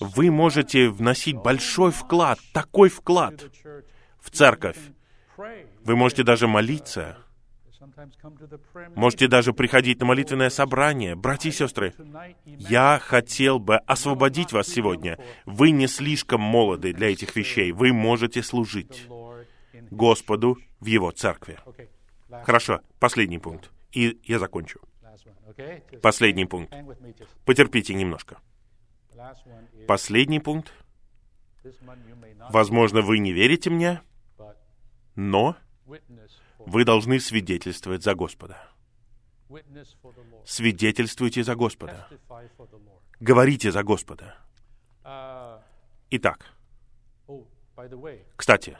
Вы можете вносить большой вклад, такой вклад в церковь. Вы можете даже молиться. Можете даже приходить на молитвенное собрание. Братья и сестры, я хотел бы освободить вас сегодня. Вы не слишком молоды для этих вещей. Вы можете служить Господу в Его церкви. Хорошо, последний пункт. И я закончу. Последний пункт. Потерпите немножко. Последний пункт. Возможно, вы не верите мне, но вы должны свидетельствовать за Господа. Свидетельствуйте за Господа. Говорите за Господа. Итак, кстати,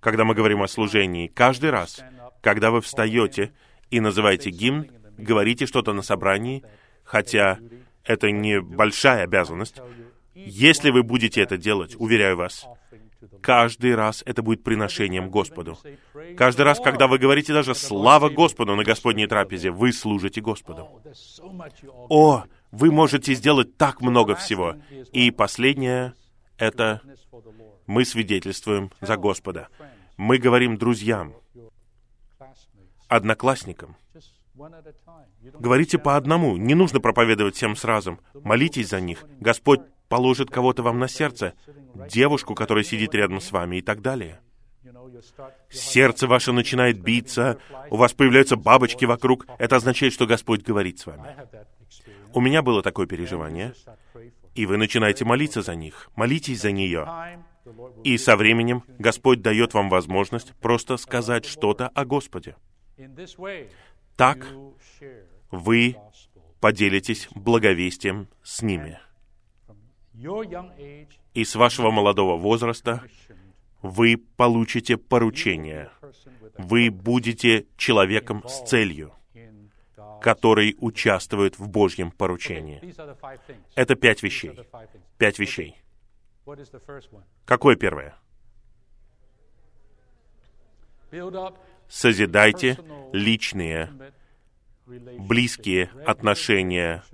когда мы говорим о служении, каждый раз, когда вы встаете и называете гимн, говорите что-то на собрании, хотя это не большая обязанность, если вы будете это делать, уверяю вас, каждый раз это будет приношением Господу. Каждый раз, когда вы говорите даже «Слава Господу» на Господней трапезе, вы служите Господу. О, вы можете сделать так много всего. И последнее — это мы свидетельствуем за Господа. Мы говорим друзьям, одноклассникам. Говорите по одному, не нужно проповедовать всем сразу. Молитесь за них. Господь положит кого-то вам на сердце, девушку, которая сидит рядом с вами и так далее. Сердце ваше начинает биться, у вас появляются бабочки вокруг. Это означает, что Господь говорит с вами. У меня было такое переживание, и вы начинаете молиться за них. Молитесь за нее. И со временем Господь дает вам возможность просто сказать что-то о Господе. Так вы поделитесь благовестием с ними. И с вашего молодого возраста вы получите поручение. Вы будете человеком с целью, который участвует в Божьем поручении. Это пять вещей. Пять вещей. Какое первое? Созидайте личные, близкие отношения,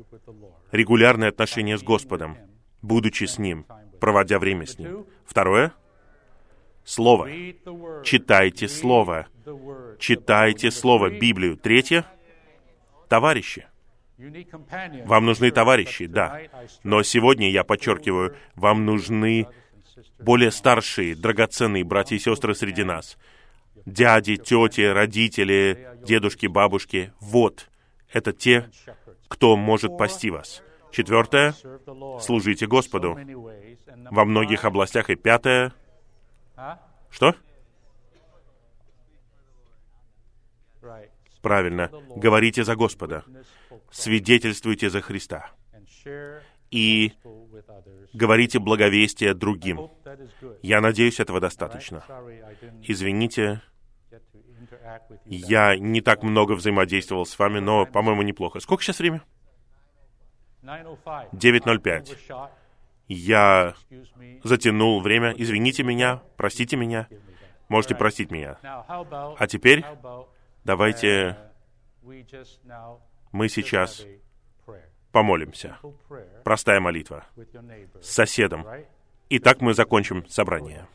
регулярные отношения с Господом, будучи с Ним, проводя время с Ним. Второе — Слово. Читайте Слово. Читайте Слово, Библию. Третье — товарищи. Вам нужны товарищи, да. Но сегодня, я подчеркиваю, вам нужны более старшие, драгоценные братья и сестры среди нас. Дяди, тети, родители, дедушки, бабушки. Вот, это те, кто может пасти вас. Четвертое — служите Господу во многих областях. И пятое — что? Правильно. Говорите за Господа. Свидетельствуйте за Христа. И говорите благовестие другим. Я надеюсь, этого достаточно. Извините, я не так много взаимодействовал с вами, но, по-моему, неплохо. Сколько сейчас время? 9:05. 9:05. Overshot. Я затянул время. Извините меня, простите меня. Можете простить меня. А теперь давайте uh, мы сейчас помолимся. Простая молитва с соседом. И так мы закончим собрание.